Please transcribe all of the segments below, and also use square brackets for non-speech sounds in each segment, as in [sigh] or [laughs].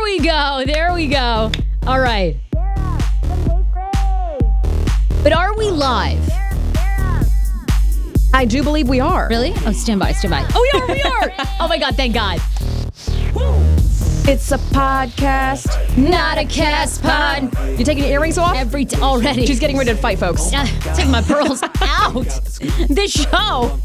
There we go. There we go. All right. But are we live? I do believe we are. Really? Oh, stand by, stand by. Oh, we are, we [laughs] are. oh my God, thank God. It's a podcast, not a cast pod. You taking your earrings off? Every t- already. She's getting ready to fight, folks. Uh, [laughs] take my pearls out. [laughs] This show.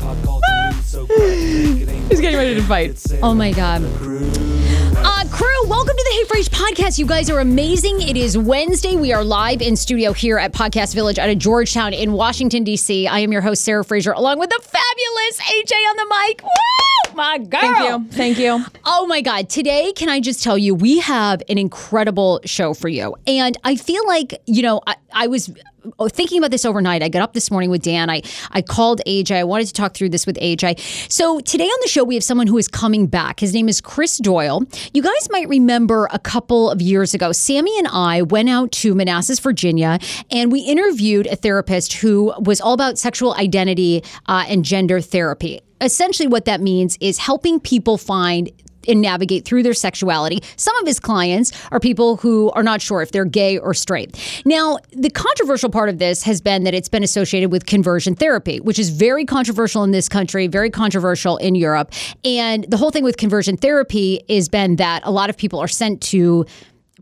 She's getting ready to fight. Oh my God. Uh, crew, welcome to the Hey Frase podcast. You guys are amazing. It is Wednesday. We are live in studio here at Podcast Village out of Georgetown in Washington, D.C. I am your host, Sarah Fraser, along with the fabulous AJ on the mic. Woo! My girl. Thank you. Thank you. Oh my God. Today, can I just tell you, we have an incredible show for you. And I feel like, you know, I, I was thinking about this overnight. I got up this morning with Dan. I, I called AJ. I wanted to talk through this with AJ. So today on the show, we have someone who is coming back. His name is Chris Doyle. You guys might remember a couple of years ago, Sammy and I went out to Manassas, Virginia, and we interviewed a therapist who was all about sexual identity uh, and gender therapy essentially what that means is helping people find and navigate through their sexuality. Some of his clients are people who are not sure if they're gay or straight. Now, the controversial part of this has been that it's been associated with conversion therapy, which is very controversial in this country, very controversial in Europe. And the whole thing with conversion therapy has been that a lot of people are sent to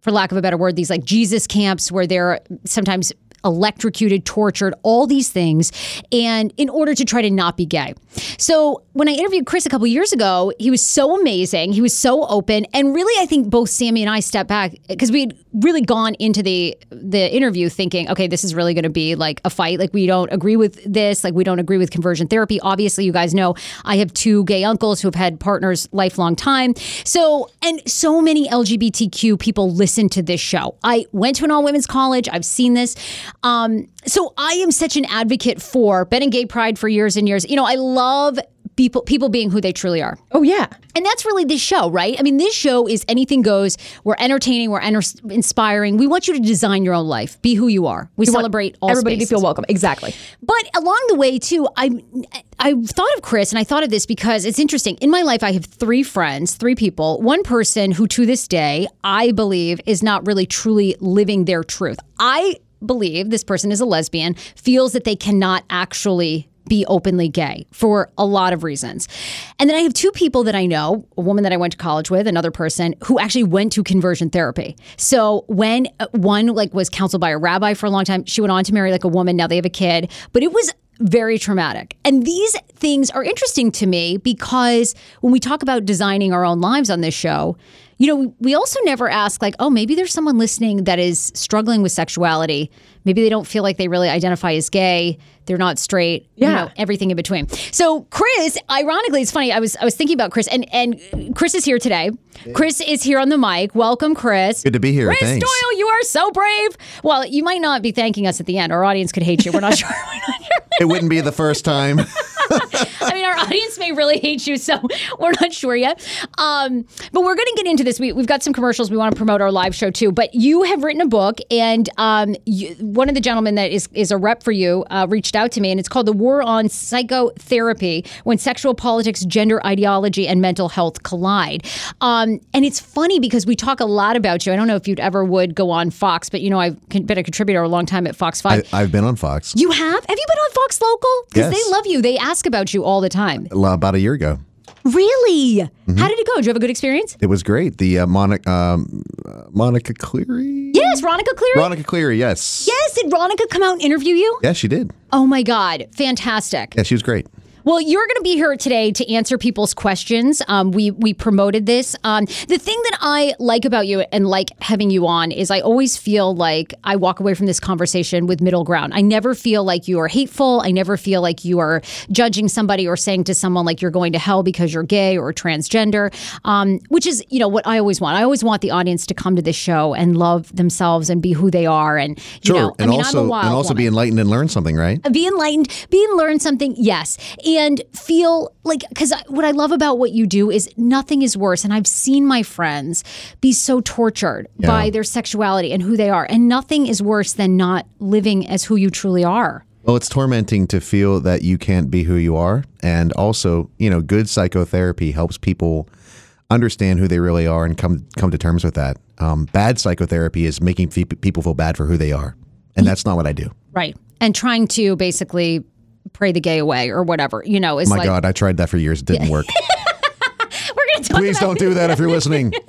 for lack of a better word, these like Jesus camps where they're sometimes electrocuted, tortured, all these things, and in order to try to not be gay. So when I interviewed Chris a couple years ago, he was so amazing. He was so open, and really, I think both Sammy and I stepped back because we'd really gone into the the interview thinking, okay, this is really going to be like a fight. Like we don't agree with this. Like we don't agree with conversion therapy. Obviously, you guys know I have two gay uncles who have had partners lifelong time. So and so many LGBTQ people listen to this show. I went to an all women's college. I've seen this. Um, so I am such an advocate for been in gay pride for years and years. You know, I love people people being who they truly are. Oh yeah. And that's really this show, right? I mean, this show is anything goes. We're entertaining, we're enter- inspiring. We want you to design your own life, be who you are. We celebrate all everybody spaces. to feel welcome. Exactly. But along the way too, I I thought of Chris and I thought of this because it's interesting. In my life, I have three friends, three people. One person who to this day I believe is not really truly living their truth. I believe this person is a lesbian, feels that they cannot actually be openly gay for a lot of reasons. And then I have two people that I know, a woman that I went to college with, another person who actually went to conversion therapy. So when uh, one like was counseled by a rabbi for a long time, she went on to marry like a woman, now they have a kid, but it was very traumatic. And these things are interesting to me because when we talk about designing our own lives on this show, you know, we also never ask, like, oh, maybe there's someone listening that is struggling with sexuality. Maybe they don't feel like they really identify as gay. They're not straight. You Yeah. know, everything in between. So Chris, ironically, it's funny. I was I was thinking about Chris, and and Chris is here today. Chris is here on the mic. Welcome, Chris. Good to be here. Chris Thanks. Doyle, you are so brave. Well, you might not be thanking us at the end. Our audience could hate you. We're not [laughs] sure. We're not sure. It wouldn't be the first time. [laughs] I mean, our audience may really [laughs] hate you, so [laughs] we're not sure yet. Um, but we're going to get into this. We, we've got some commercials. We want to promote our live show too. But you have written a book, and um, you, one of the gentlemen that is is a rep for you uh, reached out to me, and it's called "The War on Psychotherapy: When Sexual Politics, Gender Ideology, and Mental Health Collide." Um, and it's funny because we talk a lot about you. I don't know if you'd ever would go on Fox, but you know I've been a contributor a long time at Fox Five. I, I've been on Fox you have? Have you been on Fox Local? Because Yes. they love you. They ask about you all the time. About a year ago. Really? Mm-hmm. How did it go? Did you have a good experience? It was great. The uh, Monica, um, uh, Monica Cleary. Yes, Ronica Cleary. Monica Cleary. Yes. yes, did Ronica come out and interview you? Yes, she did. Oh my God, fantastic. Yeah, she was great. Well, you're going to be here today to answer people's questions. Um, we we promoted this. Um, the thing that I like about you and like having you on is I always feel like I walk away from this conversation with middle ground. I never feel like you are hateful. I never feel like you are judging somebody or saying to someone like you're going to hell because you're gay or transgender, um, which is you know what I always want. I always want the audience to come to this show and love themselves and be who they are. And you Sure. know, and I mean, also, I'm a wild and also woman be enlightened and learn something, right? be enlightened, be and learn something, yes, and feel like because what I love about what you do is nothing is worse, and I've seen my friends be so tortured by their sexuality and who they are, and nothing is worse than not living as who you truly are. Well, it's tormenting to feel that you can't be who you are. And also, you know, good psychotherapy helps people understand who they really are and come come to terms with that. Um, bad psychotherapy is making people feel bad for who they are. And that's not what I do. Right, and trying to basically pray the gay away or whatever, you know, is My like God, I tried that for years. It didn't work. [laughs] we're going to talk Please don't do that if you're listening. [laughs]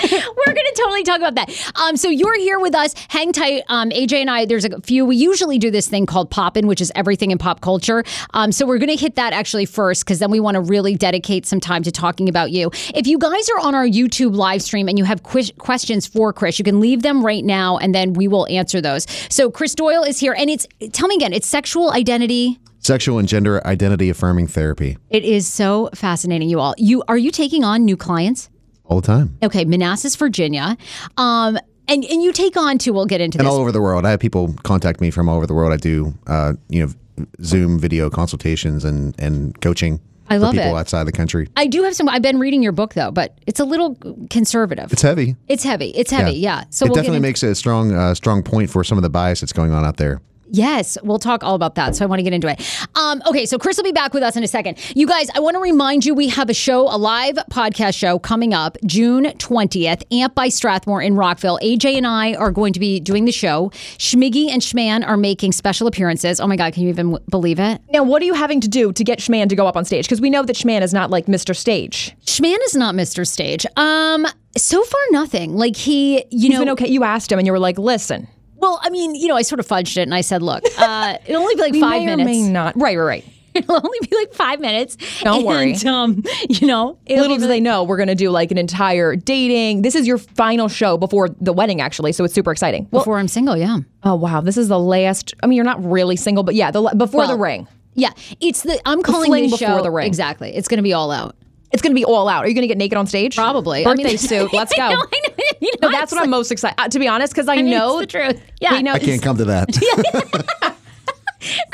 We're going to totally talk about that. Um, so you're here with us. Hang tight. Um, AJ and I, there's a few. We usually do this thing called Poppin', which is everything in pop culture. Um, so we're going to hit that actually first because then we want to really dedicate some time to talking about you. If you guys are on our YouTube live stream and you have quiz- questions for Chris, you can leave them right now and then we will answer those. So Chris Doyle is here. And it's, tell me again, it's sexual identity. Sexual and gender identity affirming therapy It is so fascinating, you all. You Are you taking on new clients? all the time. Okay, Manassas, Virginia. Um, and, and you take on too, we'll get into and this. all over the world. I have people contact me from all over the world. I do, uh, you know, Zoom video consultations and and coaching I for love people it. outside the country. I do have some. I've been reading your book though, but it's a little conservative. It's heavy. It's heavy. It's heavy. Yeah. So it we'll definitely into, makes a strong uh, strong point for some of the bias that's going on out there. Yes, we'll talk all about that. So I want to get into it. Um, okay, so Chris will be back with us in a second. You guys, I want to remind you we have a show, a live podcast show coming up June 20th, Amp by Strathmore in Rockville. AJ and I are going to be doing the show. Schmiggy and Schman are making special appearances. Oh my God, can you even w- believe it? Now, what are you having to do to get Schman to go up on stage? Because we know that Schman is not like Mr. Stage. Schman is not Mr. Stage. Um, so far, nothing. Like he, you He's know, been okay. You asked him, and you were like, "Listen, Well, Well, I mean, you know, I sort of fudged it and I said, look, uh, it'll only be like [laughs] five may or minutes. may not. Right, right, right. [laughs] It'll only be like five minutes. Don't worry. Um, you know, Little do they know, we're going to do like an entire dating. This is your final show before the wedding, actually. So it's super exciting. Well, before I'm single. Yeah. oh, wow. This is the last. I mean, you're not really single, but yeah, the before the ring. Yeah. It's the, I'm calling fling this before the ring. Exactly. It's going to be all out. It's going to be all out. Are you going to get naked on stage? Probably. I Birthday mean- [laughs] suit. Let's go. [laughs] I know, I know, you know, No, that's it's what I'm most excited. Uh, to be honest, because I, mean, know it's the truth. Yeah. We know. I can't come to that. [laughs]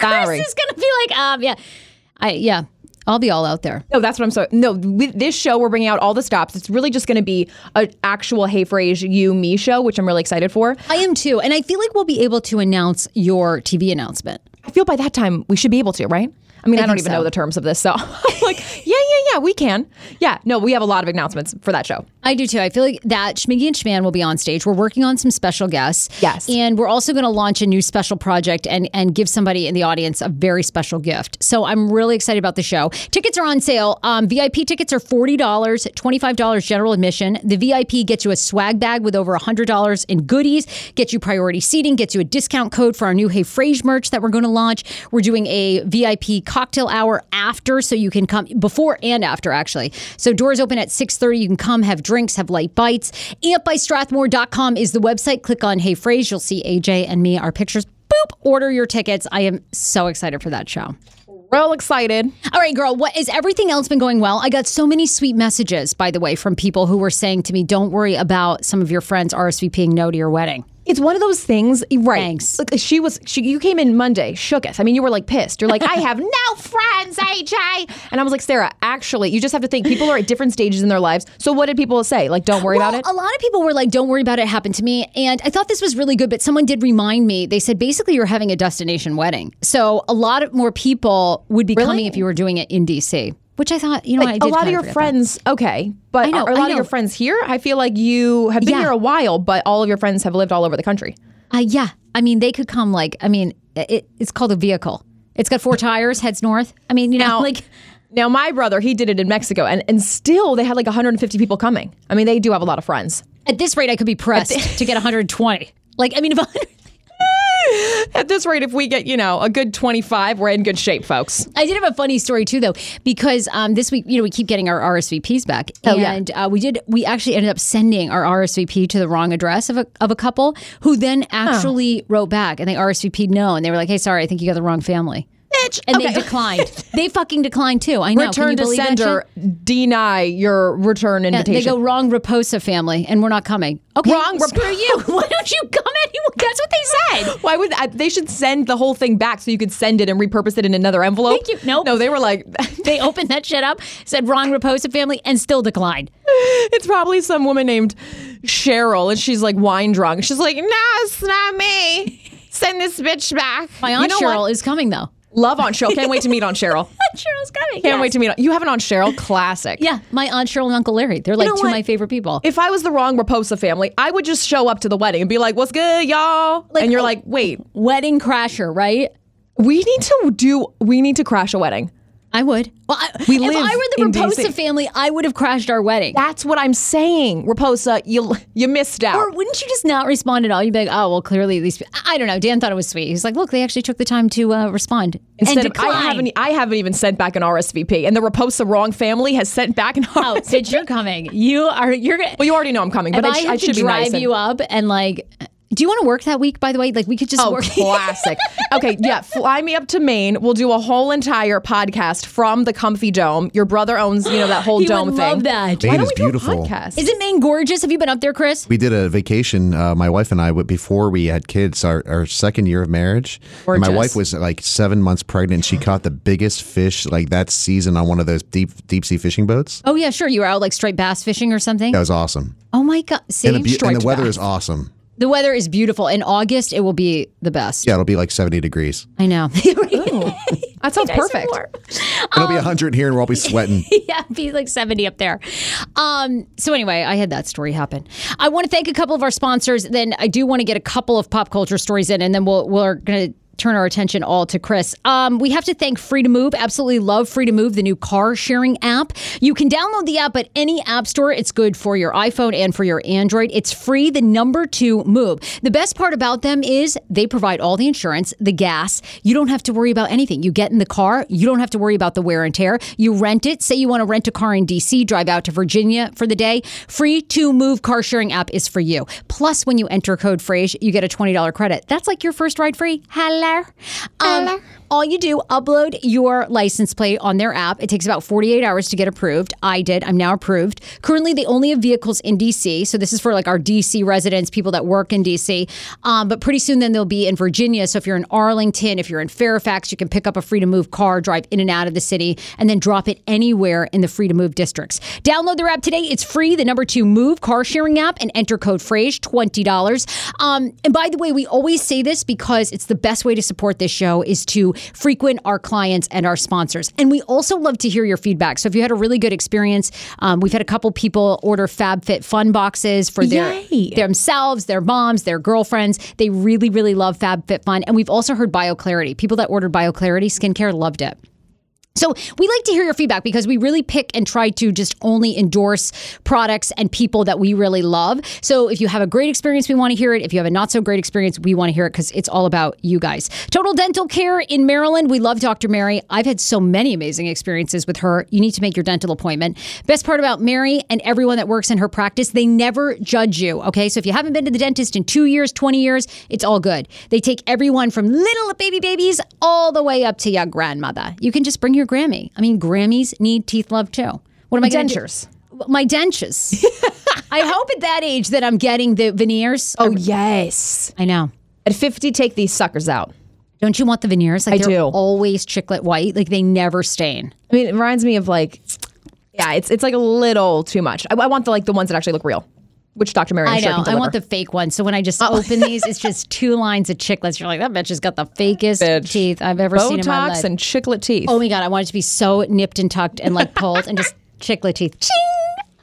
Sorry. Chris is going to be like, um, yeah. I, yeah. I'll be all out there. No, that's what I'm so. No, with this show, we're bringing out all the stops. It's really just going to be an actual Hey Frase You Me show, which I'm really excited for. I am too. And I feel like we'll be able to announce your TV announcement. I feel by that time we should be able to, right? I mean, I, don't even so. know the terms of this, so [laughs] I'm like, [laughs] yeah, yeah, yeah, we can. Yeah, no, we have a lot of announcements for that show. I do too. I feel like that Schmiggy and Schman will be on stage. We're working on some special guests. Yes. And we're also going to launch a new special project and, and give somebody in the audience a very special gift. So I'm really excited about the show. Tickets are on sale. Um, VIP tickets are $40, $25 general admission. The VIP gets you a swag bag with over $100 in goodies, gets you priority seating, gets you a discount code for our new Hey Frase merch that we're going to launch. We're doing a VIP cocktail hour after, so you can come before and after, actually. So doors open at 6.30. You can come, have drinks, have light bites. Ampbystrathmore.com is the website. Click on Hey Frase. You'll see AJ and me, our pictures. Boop, order your tickets. I am so excited for that show. Real excited. All right, girl, what is everything else been going well? I got so many sweet messages, by the way, from people who were saying to me, don't worry about some of your friends RSVPing no to your wedding. It's one of those things, right? Thanks. Look, uh, she was. She, you came in Monday, shook us. I mean, you were like pissed. You're like, [laughs] I have no friends, AJ. And I was like, Sarah, actually, you just have to think people are at different stages in their lives. So what did people say? Like, don't worry Well, about it. A lot of people were like, don't worry about it, it happened to me. And I thought this was really good, but someone did remind me. They said basically you're having a destination wedding. So a lot of more people would be coming if you were doing it in DC, which I thought, you know, Like, a lot of your forget that. friends, okay, but know, are a lot of your friends here? I feel like you have been Yeah. here a while, but all of your friends have lived all over the country. Uh, yeah. I mean, they could come like, I mean, it, it's called a vehicle. It's got four tires, heads north. I mean, you know, Now- like, [laughs] Now, my brother, he did it in Mexico, and, and still they had like 150 people coming. I mean, they do have a lot of friends. at this rate, I could be pressed to get 120. Like, I mean, if 100 [laughs] At this rate, if we get, you know, a good 25, we're in good shape, folks. I did have a funny story too, though, because um, this week, you know, we keep getting our RSVPs back, Oh, yeah. and uh, we did. We actually ended up sending our RSVP to the wrong address of a of a couple who then actually wrote back and they RSVP'd no, and they were like, "Hey, sorry, I think you got the wrong family." Bitch. And Okay. they declined. [laughs] they fucking declined too. I know. Return you to sender, deny your return Yeah, invitation. They go wrong Raposa family, and we're not coming. Okay, Wrong screw Rapo- you. [laughs] Why don't you come anymore? That's what they said. [laughs] Why would I, they should send the whole thing back so you could send it and repurpose it in another envelope? Thank you. Nope. No, they were like, They opened that shit up, said wrong Raposa family, and still declined. it's probably some woman named Cheryl, and she's like wine drunk. She's like, no, it's not me. Send this bitch back. My You aunt know Cheryl what? is coming though. Love Aunt Cheryl. Can't wait to meet Aunt Cheryl. [laughs] Cheryl's coming. Can't wait to meet. On, you have an Aunt Cheryl. Classic. Yeah, my aunt Cheryl and Uncle Larry. They're like know two of my favorite people. If I was the wrong Raposa family, I would just show up to the wedding and be like, "What's good, y'all?" and you're like, "Wait, Wedding crasher, right? we need to do. We need to crash a wedding." I would. Well, I, We if live I were the Raposa DC. family, I would have crashed our wedding. That's what I'm saying, Raposa. You you missed out. Or wouldn't you just not respond at all? You'd be like, oh, well, clearly these. I I don't know. Dan thought it was sweet. He's like, look, they actually took the time to uh, respond. Instead and of, decline. I haven't, I haven't even sent back an RSVP, and the Raposa wrong family has sent back an Oh, RSVP. did you're coming? You are. You're gonna. well, you already know I'm coming, but I I, I should be drive nice. and- you up and like, do you want to work that week? By the way, like we could just Oh, work. [laughs] classic. okay, yeah, fly me up to Maine. We'll do a whole entire podcast from the Comfy Dome. Your brother owns, you know, that whole [gasps] He dome would thing. love that. Why Maine don't is we do a beautiful. podcast? Is it Maine gorgeous? Have you been up there, Chris? We did a vacation, uh, my wife and I before we had kids, our, our second year of marriage. And my wife was like seven months pregnant. She caught the biggest fish like that season on one of those deep deep sea fishing boats. Oh yeah, sure. You were out like straight bass fishing or something. That was awesome. Oh my god! See, And the, beau- and the weather bass. is awesome. The weather is beautiful. In August, it will be the best. Yeah, it'll be like 70 degrees. I know. [laughs] [laughs] that sounds perfect. It'll be 100 here and we'll all be sweating. [laughs] yeah, it'd be like 70 up there. Um, so anyway, I had that story happen. I want to thank a couple of our sponsors. Then I do want to get a couple of pop culture stories in, and then we'll we're gonna turn our attention all to Chris. Um, we have to thank Free2Move. Absolutely love Free2Move, the new car sharing app. You can download the app at any app store. It's good for your iPhone and for your Android. It's free, the number two move. The best part about them is they provide all the insurance, the gas. You don't have to worry about anything. You get in the car, you don't have to worry about the wear and tear. You rent it. Say you want to rent a car in DC, drive out to Virginia for the day. Free2Move car sharing app is for you. Plus, when you enter code phrase, you get a $20 credit. That's like your first ride free. Hello. Um, all you do, upload your license plate on their app. It takes about 48 hours to get approved. I did. I'm now approved. Currently, they only have vehicles in DC. So this is for like our DC residents, people that work in DC. Um, but pretty soon, then they'll be in Virginia. So if you're in Arlington, if you're in Fairfax, you can pick up a Free2Move car, drive in and out of the city, and then drop it anywhere in the Free2Move districts. Download their app today. It's free. The number two move car sharing app and enter code phrase $20. Um, and by the way, we always say this because it's the best way to support this show is to frequent our clients and our sponsors. And we also love to hear your feedback. So if you had a really good experience, um, we've had a couple people order FabFitFun boxes for their Yay. themselves, their moms, their girlfriends. They really, really love FabFitFun. And we've also heard BioClarity. People that ordered BioClarity skincare loved it. So we like to hear your feedback because we really pick and try to just only endorse products and people that we really love. So if you have a great experience, we want to hear it. If you have a not so great experience, we want to hear it because it's all about you guys. Total Dental Care in Maryland. We love Dr. Mary. I've had so many amazing experiences with her. You need to make your dental appointment. Best part about Mary and everyone that works in her practice, they never judge you. Okay. So if you haven't been to the dentist in two years, 20 years, it's all good. They take everyone from little baby babies all the way up to your grandmother. You can just bring your Grammy. I mean, Grammys need teeth love too. What am I going to? Dentures. My dentures. [laughs] I hope at that age that I'm getting the veneers. Oh, yes. I know. At 50, take these suckers out. Don't you want the veneers? Like I they're do. always chiclet white. Like they never stain. I mean, it reminds me of like, yeah, it's it's like a little too much. I, I want the like the ones that actually look real, which Dr. Mary I'm I sure know. can I want the fake one. So when I just oh. open these, it's just [laughs] two lines of chiclets. You're like, that bitch has got the fakest Bitch. teeth I've ever seen in my Botox life. and chiclet teeth. oh my god, I want it to be so nipped and tucked and like pulled and just [laughs] chiclet teeth. Ching!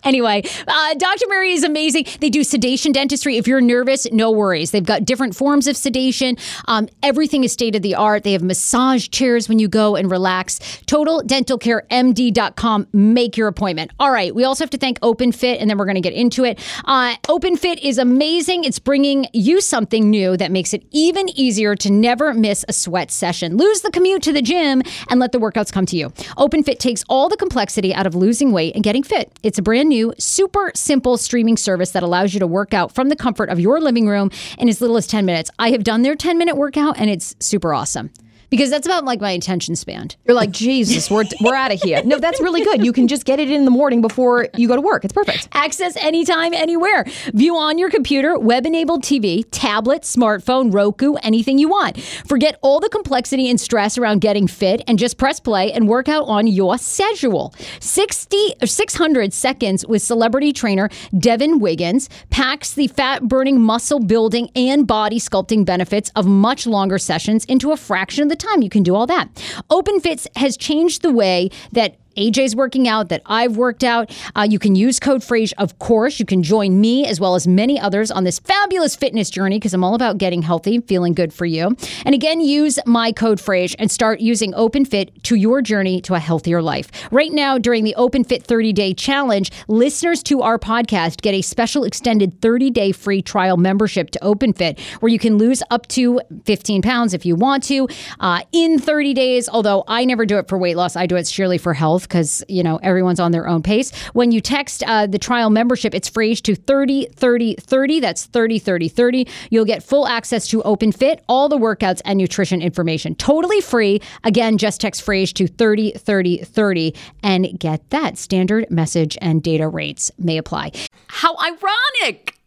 Anyway, uh, Dr. Mary is amazing. They do sedation dentistry. If you're nervous, no worries. They've got different forms of sedation. Um, everything is state of the art. They have massage chairs when you go and relax. TotalDentalCareMD.com. Make your appointment. All right. We also have to thank OpenFit, and then we're going to get into it. Uh, OpenFit is amazing. It's bringing you something new that makes it even easier to never miss a sweat session. Lose the commute to the gym and let the workouts come to you. OpenFit takes all the complexity out of losing weight and getting fit. It's a brand new, super simple streaming service that allows you to work out from the comfort of your living room in as little as 10 minutes. I have done their 10 minute workout and it's super awesome. Because that's about like my attention span. You're like, Jesus, we're, we're out of here. No, that's really good. You can just get it in the morning before you go to work. It's perfect. Access anytime, anywhere. View on your computer, web enabled TV, tablet, smartphone, Roku, anything you want. Forget all the complexity and stress around getting fit and just press play and work out on your schedule. 60 or 600 seconds with celebrity trainer Devin Wiggins packs the fat burning, muscle building, and body sculpting benefits of much longer sessions into a fraction of the time. You can do all that. OpenFits has changed the way that AJ's working out, that I've worked out. Uh, you can use code phrase, of course. You can join me as well as many others on this fabulous fitness journey because I'm all about getting healthy, feeling good for you. And again, use my code phrase and start using OpenFit to your journey to a healthier life. Right now, during the OpenFit 30 day challenge, listeners to our podcast get a special extended 30 day free trial membership to OpenFit where you can lose up to 15 pounds if you want to uh, in 30 days. Although I never do it for weight loss, I do it sheerly for health because, you know, everyone's on their own pace. When you text uh, the trial membership, it's phrased to 30 30 30. That's 30 30 30. You'll get full access to OpenFit, all the workouts and nutrition information. Totally free. Again, just text phrase to 30 30 30 and get that. Standard message and data rates may apply. How ironic!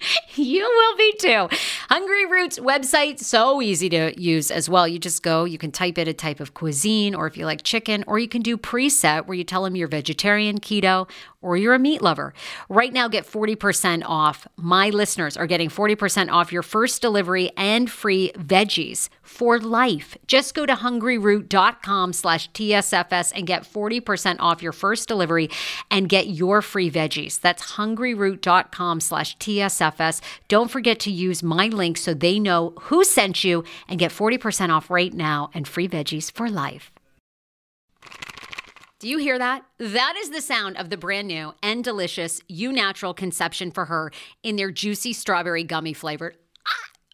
[laughs] You will be too. Hungryroot's website, so easy to use as well. You just go, you can type in a type of cuisine, or if you like chicken, or you can do preset where you tell them you're vegetarian, keto, or you're a meat lover. Right now, get 40% off. My listeners are getting 40% off your first delivery and free veggies for life. Just go to hungryroot.com slash TSFS and get 40% off your first delivery and get your free veggies. That's hungryroot.com slash TSFS. Don't forget to use my link so they know who sent you and get 40% off right now and free veggies for life. Do you hear that? That is the sound of the brand new and delicious Eu Natural Conception for Her in their juicy strawberry gummy flavored.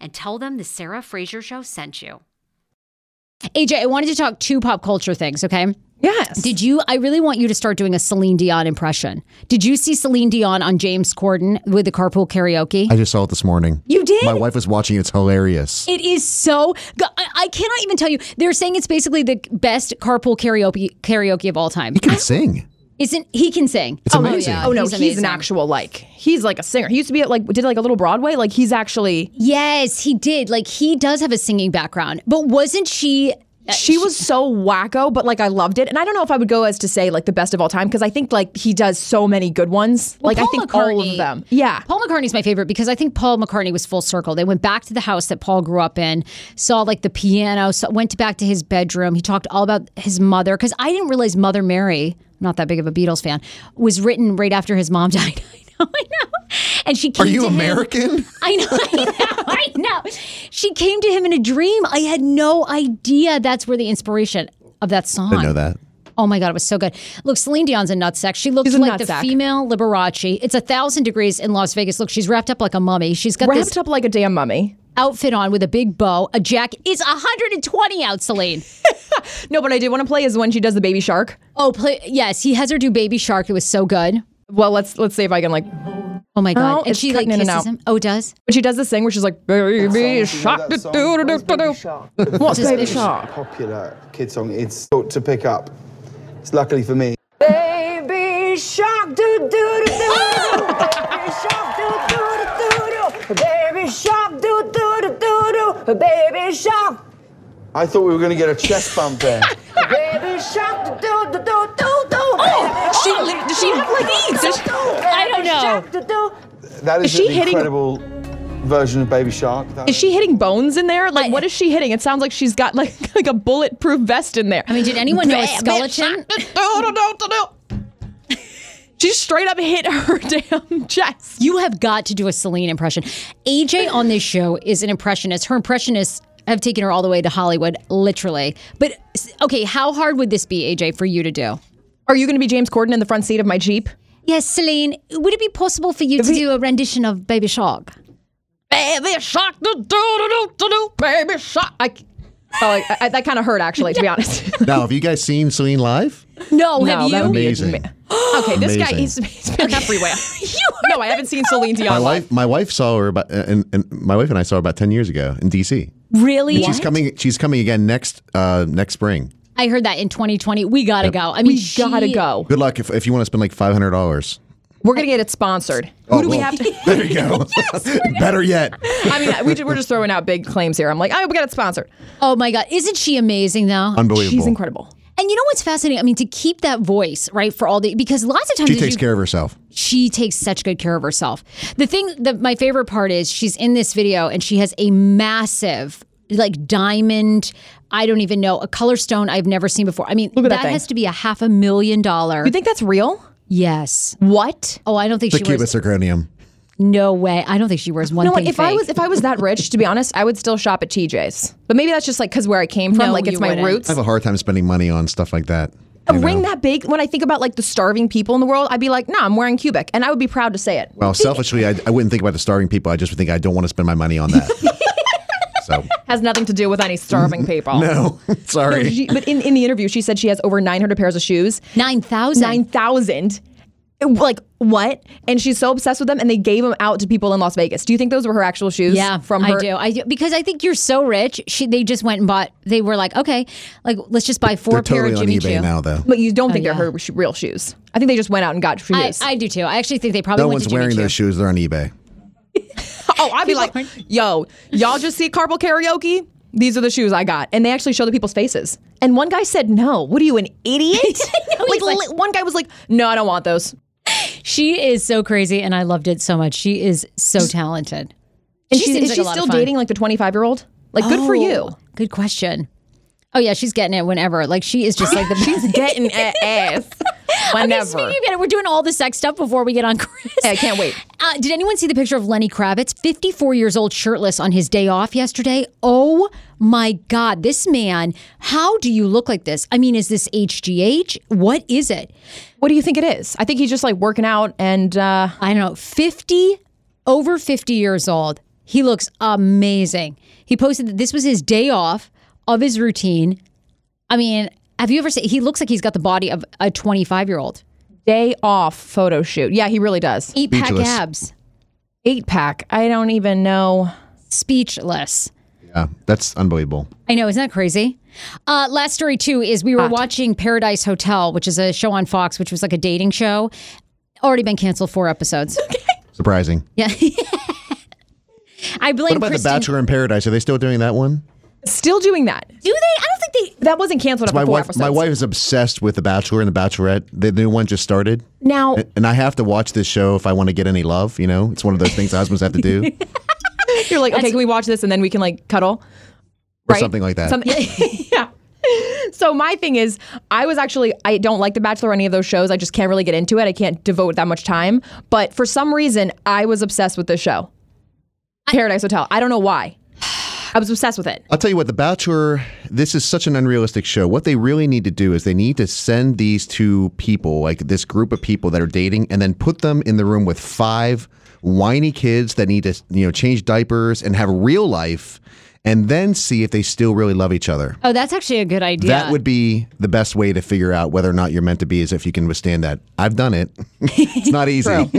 and tell them the Sarah Fraser show sent you. AJ, I wanted to talk two pop culture things, okay? Yes. Did you? I really want you to start doing a Celine Dion impression. Did you see Celine Dion on James Corden with the carpool karaoke? I just saw it this morning. you did? My wife was watching. It's hilarious. It is so. I, I cannot even tell you. They're saying it's basically the best carpool karaoke karaoke of all time. He can sing. Isn't he can sing? It's oh, amazing. Oh no, he's, amazing. an actual like he's like a singer. He used to be at, like did like a little Broadway. Like he's actually Yes, he did. Like he does have a singing background, but wasn't she? She was so wacko, but like I loved it. And I don't know if I would go as to say like the best of all time because I think like he does so many good ones. like I Paul think all of them. Yeah. Paul McCartney's my favorite because I think Paul McCartney was full circle. They went back to the house that Paul grew up in, saw like the piano, so went back to his bedroom. He talked all about his mother because I didn't realize Mother Mary, I'm not that big of a Beatles fan, was written right after his mom [laughs] died. I [laughs] know, I know. And she came Are you to him- American? I know, I know, I know. She came to him in a dream. I had no idea that's where the inspiration of that song. Didn't know that. Oh my God, it was so good. Look, Celine Dion's a nutsack. She looks like the nutsack. female Liberace. It's a thousand degrees in Las Vegas. Look, she's wrapped up like a mummy. She's got this Wrapped up like a damn mummy. outfit on with a big bow, a jacket. It's 120 out, Celine. [laughs] no, but I did want to play is when she does the baby shark. Oh, play yes, he has her do Baby Shark. It was so good. Well, let's let's see if I can like. Oh my god! Oh, and she like cutting in kisses out. him. Oh, does. When she does this thing where she's like, baby shark, do, do, do, do, do, do. What's Just baby Baby shark? popular kid song. It's thought to pick up. It's luckily for me. Baby shark do do do do. Baby shark do do do do do. Baby shark do do do do do. Baby shark. I thought we were going to get a chest bump there. Baby shark do do do do do. She oh, li- does she oh, have like eats? Does she- I don't know. Shark do do. That is, Is she an hitting- incredible version of Baby Shark. That Is she hitting bones in there? Like, what is she hitting? It sounds like she's got like [laughs] like a bulletproof vest in there. I mean, did anyone know a skeleton? She straight up hit her [laughs] damn chest. You have got to do a Celine impression. AJ on this show is an impressionist. Her impressionists have taken her all the way to Hollywood, literally. But okay, how hard would this be, AJ, for you to do? Are you going to be James Corden in the front seat of my Jeep? Yes, Celine. Would it be possible for you to do a rendition of Baby Shark? Baby shark, do do do do do do. Baby shark. I, oh, I, I, that kind of hurt actually, to be [laughs] honest. Now, have you guys seen Celine live? No, No, have that you? would be Amazing. okay, this guy Amazing. he's, he's been everywhere. [laughs] no, I haven't seen Celine Dion. My live. wife, my wife saw her about, and, and my wife and I saw her about ten years ago in DC. Really? She's coming. She's coming again next uh, next spring. I heard that in 2020. We gotta go. I mean, We gotta she- go. Good luck if, if you want to spend like five hundred dollars. We're gonna get it sponsored. Oh, Who do we have to? [laughs] There you go. [laughs] yes, Better yet. I mean, we, we're just throwing out big claims here. I'm like, oh, we got it sponsored. Oh my God, isn't she amazing though? Unbelievable. She's incredible. And you know what's fascinating? I mean, to keep that voice right for all the because lots of times She takes you- care of herself. she takes such good care of herself. The thing that my favorite part is she's in this video and she has a massive like diamond I don't even know a color stone I've never seen before. I mean, at that, that has to be a half a million dollar. You think that's real? yes. What? Oh, I don't think The she wears. cubic zirconium. No way. I don't think she wears one No, thing. like if I was if I was that rich, to be honest, I would still shop at TJ's. But maybe that's just like because where I came from, No, like it's my wouldn't. roots. I have a hard time spending money on stuff like that. A you ring know? that big, when I think about like the starving people in the world, I'd be like, no, I'm wearing cubic, and I would be proud to say it. Well, selfishly, I, I wouldn't think about the starving people. I just would think I don't want to spend my money on that. [laughs] so, [laughs] Has nothing to do with any starving [laughs] people. no, [laughs] sorry. She- but in, in the interview, she said she has over 900 pairs of shoes. nine thousand. 9,000. Like, what? And she's so obsessed with them, and they gave them out to people in Las Vegas. Do you think those were her actual shoes? Yeah, From her? I do. I do because I think you're so rich. She they just went and bought. They were like, okay, like let's just buy 4 They're pair totally of on Jimmy eBay Choo. now, though. But you don't think yeah. they're her sh- real shoes. I think they just went out and got I, shoes. I do too. I actually think they probably No went one's to Jimmy wearing Choo. those shoes. They're on eBay. [laughs] oh, I'd be like, yo, y'all just see carpool karaoke? These are the shoes I got. And they actually show the people's faces. And one guy said, no. What are you, an idiot? [laughs] know, like, like- one guy was like, no, I don't want those. She is so crazy, and I loved it so much. She is so talented. And She she's, is like she a lot of still dating like the 25 year old? Like, good for oh, you. Oh, Good question. Oh yeah, she's getting it whenever. Like she is just like the [laughs] She's getting a- ass Okay, whenever. speaking of we're doing all the sex stuff before we get on Chris. I can't wait. Uh, did anyone see the picture of Lenny Kravitz, 54 years old, shirtless on his day off yesterday? Oh my God, this man, how do you look like this? I mean, is this HGH? What is it? What do you think it is? I think he's just like working out and uh, I don't know, 50, over 50 years old. He looks amazing. He posted that this was his day off of his routine. I mean, have you ever seen, he looks like he's got the body of a 25 year old. day off photo shoot. Yeah, he really does. Eight pack Speechless. abs, Eight pack. I don't even know. speechless. Yeah, that's unbelievable. I know, isn't that crazy? Uh, last story too is we were watching Paradise Hotel, which is a show on Fox, which was like a dating show. Already been canceled four episodes. [laughs] Surprising. Yeah. [laughs] I blame What about Kristin. The Bachelor in Paradise? Are they still doing that one? Still doing that. Do they? I don't think they. That wasn't canceled after My wife, episodes. my wife is obsessed with The Bachelor and The Bachelorette. The new one just started, Now, and I have to watch this show if I want to get any love. You know, it's one of those things husbands have to do, [laughs] you're like, okay, can we watch this and then we can like cuddle? or something like that. Something- [laughs] yeah. So my thing is, I was actually I don't like The Bachelor or any of those shows. I just can't really get into it. I can't devote that much time. But for some reason, I was obsessed with this show, Paradise Hotel. I don't know why. I was obsessed with it. I'll tell you what, The Bachelor, this is such an unrealistic show. What they really need to do is they need to send these two people, like this group of people that are dating, and then put them in the room with five whiny kids that need to, you know, change diapers and have real life and then see if they still really love each other. Oh, that's actually a good idea. That would be the best way to figure out whether or not you're meant to be, is if you can withstand that. I've done it. [laughs] it's not easy. [laughs] Can't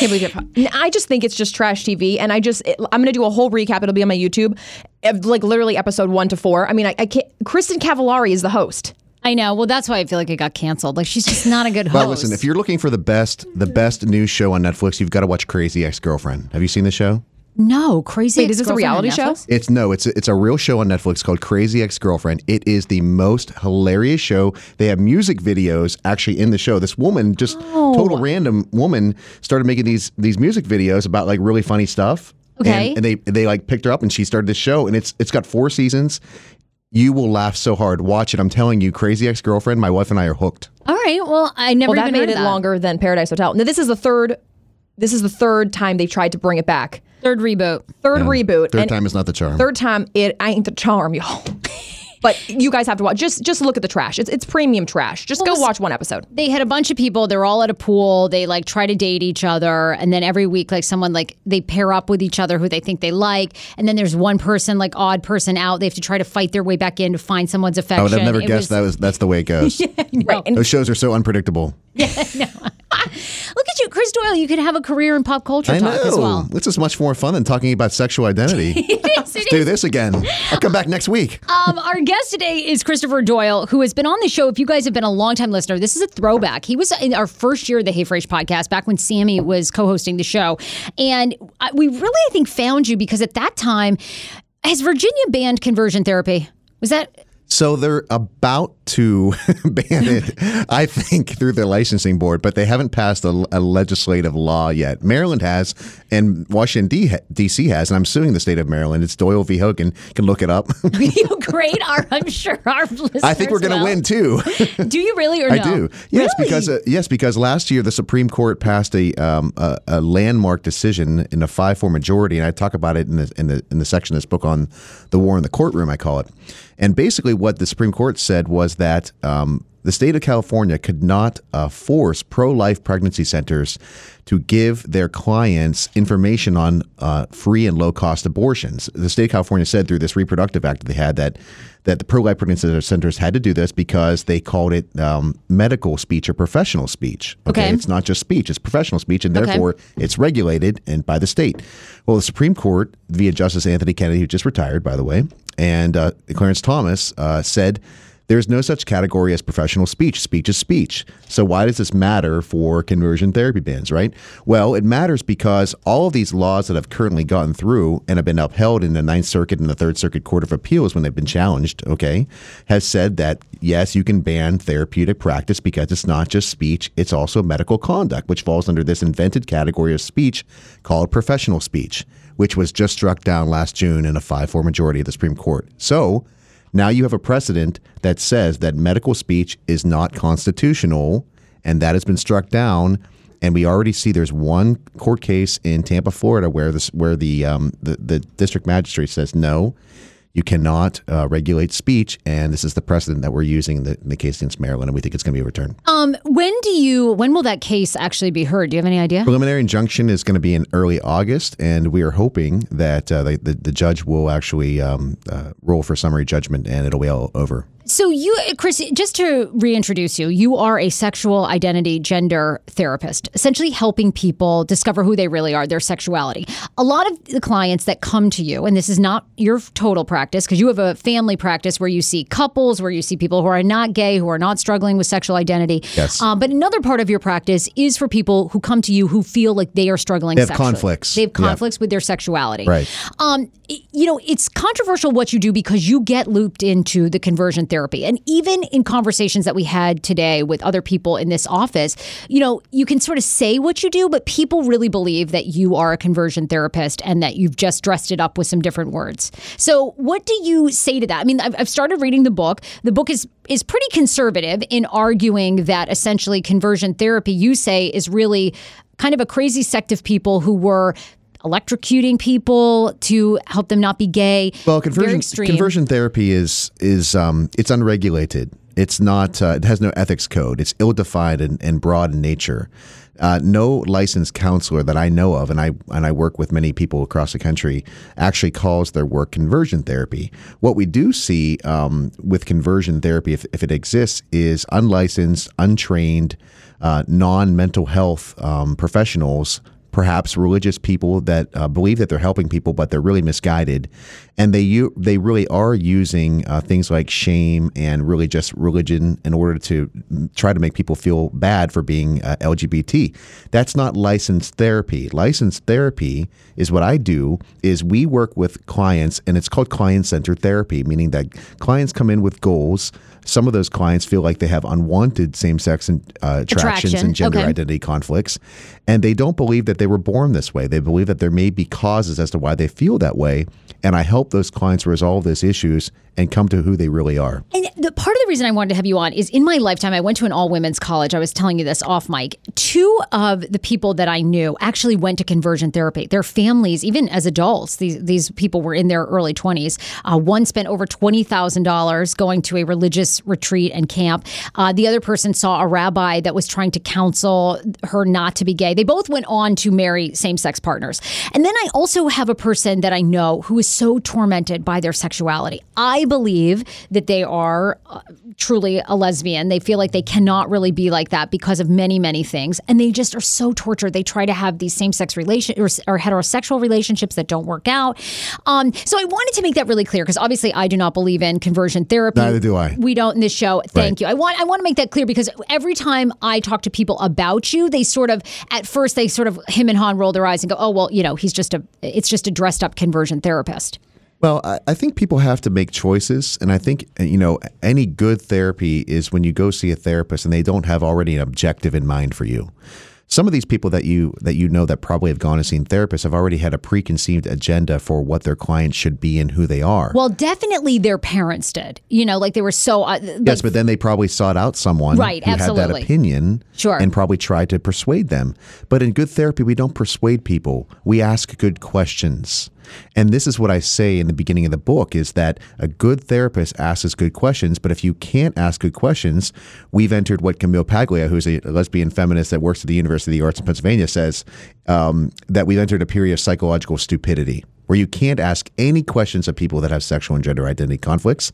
believe it. I just think it's just trash TV, and I just it, I'm gonna do a whole recap. It'll be on my YouTube, eh, like literally episode one to four. I mean, I, I can't. Kristin Cavallari is the host. I know. Well, that's why I feel like it got canceled. Like she's just not a good [laughs] host. Well, listen, if you're looking for the best, the best news show on Netflix, you've got to watch Crazy Ex-Girlfriend. Have you seen the show? No crazy. Wait, is this a reality show? It's no, it's a, it's a real show on Netflix called Crazy Ex-Girlfriend. It is the most hilarious show. They have music videos actually in the show. This woman, just Oh. total random woman, started making these these music videos about like really funny stuff. Okay. And, and they they like picked her up and she started this show and it's it's got four seasons. You will laugh so hard. Watch it. I'm telling you, Crazy Ex-Girlfriend. My wife and I are hooked. All right. Well, I never Well, that even made heard it that. longer than Paradise Hotel. Now this is the third. This is the third time they've tried to bring it back. Third reboot. Third reboot. Third and time is not the charm. Third time, it ain't the charm, y'all. [laughs] but you guys have to watch. Just just look at the trash. It's it's premium trash. Just go listen- watch one episode. They had a bunch of people. They're all at a pool. They like try to date each other, and then every week, like someone like they pair up with each other who they think they like, and then there's one person like odd person out. They have to try to fight their way back in to find someone's affection. I affection. would have never It guessed that was that's the way it goes. [laughs] Right. And Those shows are so unpredictable. [laughs] Look at you, Chris Doyle. You could have a career in pop culture I talk know. as well. This is much more fun than talking about sexual identity. [laughs] Let's do this again. I'll come back next week. Um, our guest today is Christopher Doyle, who has been on the show. If you guys have been a longtime listener, this is a throwback. He was in our first year of the Hey Frase podcast, back when Sammy was co-hosting the show, and I, we really, I think, found you because at that time, has Virginia banned conversion therapy? Was that So they're about to [laughs] ban it, I think, through their licensing board, but they haven't passed a, a legislative law yet. Maryland has, and Washington D- D.C. has, and I'm suing the state of Maryland. It's Doyle v. Hogan. You can look it up. [laughs] you great? Our, I'm sure our listeners. [laughs] I think we're going to win too. Do you really or I do. Yes, Really? because uh, yes, because last year the Supreme Court passed a, um, a a landmark decision in a five four majority, and I talk about it in the in the in the section of this book on the war in the courtroom. I call it, and basically what the Supreme Court said was that. Um, the state of California could not uh, force pro life pregnancy centers to give their clients information on uh, free and low cost abortions. The state of California said through this reproductive act that they had that that the pro life pregnancy centers had to do this because they called it um, medical speech or professional speech. Okay. it's not just speech; it's professional speech, and Okay. therefore it's regulated and by the state. Well, the Supreme Court, via Justice Anthony Kennedy, who just retired, by the way, and uh, Clarence Thomas uh, said. There's no such category as professional speech. Speech is speech. So why does this matter for conversion therapy bans, right? Well, it matters because all of these laws that have currently gotten through and have been upheld in the Ninth Circuit and the Third Circuit Court of Appeals when they've been challenged, okay, has said that yes, you can ban therapeutic practice because it's not just speech, it's also medical conduct, which falls under this invented category of speech called professional speech, which was just struck down last June in a 5 4 majority of the Supreme Court. So, now you have a precedent that says that medical speech is not constitutional, and that has been struck down. And we already see there's one court case in Tampa, Florida, where this where the um, the, the district magistrate says no, you cannot uh, regulate speech, and this is the precedent that we're using in the, in the case against Maryland, and we think it's going to be overturned. Um, when do you? When will that case actually be heard? Do you have any idea? Preliminary injunction is going to be in early August, and we are hoping that uh, the, the the judge will actually um, uh, rule for summary judgment, and it'll be all over. So you, Chris, just to reintroduce you, you are a sexual identity gender therapist, essentially helping people discover who they really are, their sexuality. A lot of the clients that come to you, and this is not your total practice because you have a family practice where you see couples, where you see people who are not gay, who are not struggling with sexual identity. Yes. Um, but another part of your practice is for people who come to you who feel like they are struggling. They have sexually. conflicts. They have Yeah. conflicts with their sexuality. Right. Um, you know, it's controversial what you do because you get looped into the conversion therapy. And even in conversations that we had today with other people in this office, you know, you can sort of say what you do, but people really believe that you are a conversion therapist and that you've just dressed it up with some different words. So, what do you say to that? I mean, I've, I've started reading the book. The book is is pretty conservative in arguing that essentially conversion therapy, you say, is really kind of a crazy sect of people who were electrocuting people to help them not be gay. Well, conversion conversion therapy is is um, it's unregulated, It's not. Uh, it has no ethics code. It's ill-defined and, and broad in nature. Uh, no licensed counselor that I know of, and I and I work with many people across the country, actually calls their work conversion therapy. What we do see um, with conversion therapy, if, if it exists, is unlicensed, untrained, uh, non-mental health um, professionals perhaps religious people that uh, believe that they're helping people, but they're really misguided, and they u- they really are using uh, things like shame and really just religion in order to try to make people feel bad for being uh, LGBT. That's not licensed therapy. Licensed therapy is what I do. Is we work with clients, and it's called client centered therapy, meaning that clients come in with goals. Some of those clients feel like they have unwanted same sex uh, attractions Attraction, and gender okay. identity conflicts, and they don't believe that they were born this way. They believe that there may be causes as to why they feel that way, and I help those clients resolve those issues and come to who they really are. And the part of the reason I wanted to have you on is in my lifetime, I went to an all women's college. I was telling you this off mic. Two of the people that I knew actually went to conversion therapy. Their families, even as adults, these these people were in their early twenties. Uh, one spent over twenty thousand dollars going to a religious retreat and camp. Uh, the other person saw a rabbi that was trying to counsel her not to be gay. They both went on to marry same sex partners. And then I also have a person that I know who is so tormented by their sexuality. I believe that they are uh, truly a lesbian. They feel like they cannot really be like that because of many, many things. And they just are so tortured. They try to have these same sex relation or, or heterosexual relationships that don't work out. Um, so I wanted to make that really clear because obviously I do not believe in conversion therapy. Neither do I. We don't in this show. Thank Right. you. I want I want to make that clear because every time I talk to people about you, they sort of at first they sort of him and Han roll their eyes and go, "Oh well, you know, he's just a it's just a dressed up conversion therapist." Well, I, I think people have to make choices, and I think uh, you know any good therapy is when you go see a therapist and they don't have already an objective in mind for you. Some of these people that you that you know that probably have gone and seen therapists have already had a preconceived agenda for what their clients should be and who they are. Well, definitely their parents did. You know, like they were so uh, yes, like, but then they probably sought out someone Right, who had that opinion Sure. and probably tried to persuade them. But in good therapy, we don't persuade people. We ask good questions. And this is what I say in the beginning of the book is that a good therapist asks good questions, but if you can't ask good questions, we've entered what Camille Paglia, who's a lesbian feminist that works at the University of the Arts in Pennsylvania, says um, that we've entered a period of psychological stupidity where you can't ask any questions of people that have sexual and gender identity conflicts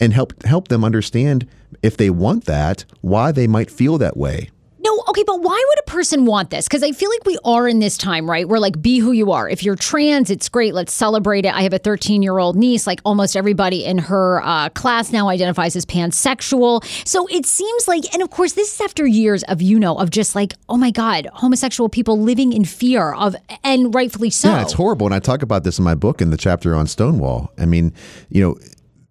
and help help them understand if they want that, why they might feel that way. No, okay, but why would a person want this? Because I feel like we are in this time, right? We're like, be who you are. If you're trans, it's great. Let's celebrate it. I have a 13 year old niece. Like almost everybody in her uh, class now identifies as pansexual. So it seems like, and of course, this is after years of, you know, of just like, oh my God, homosexual people living in fear of, and rightfully so. Yeah, it's horrible. And I talk about this in my book in the chapter on Stonewall. I mean, you know,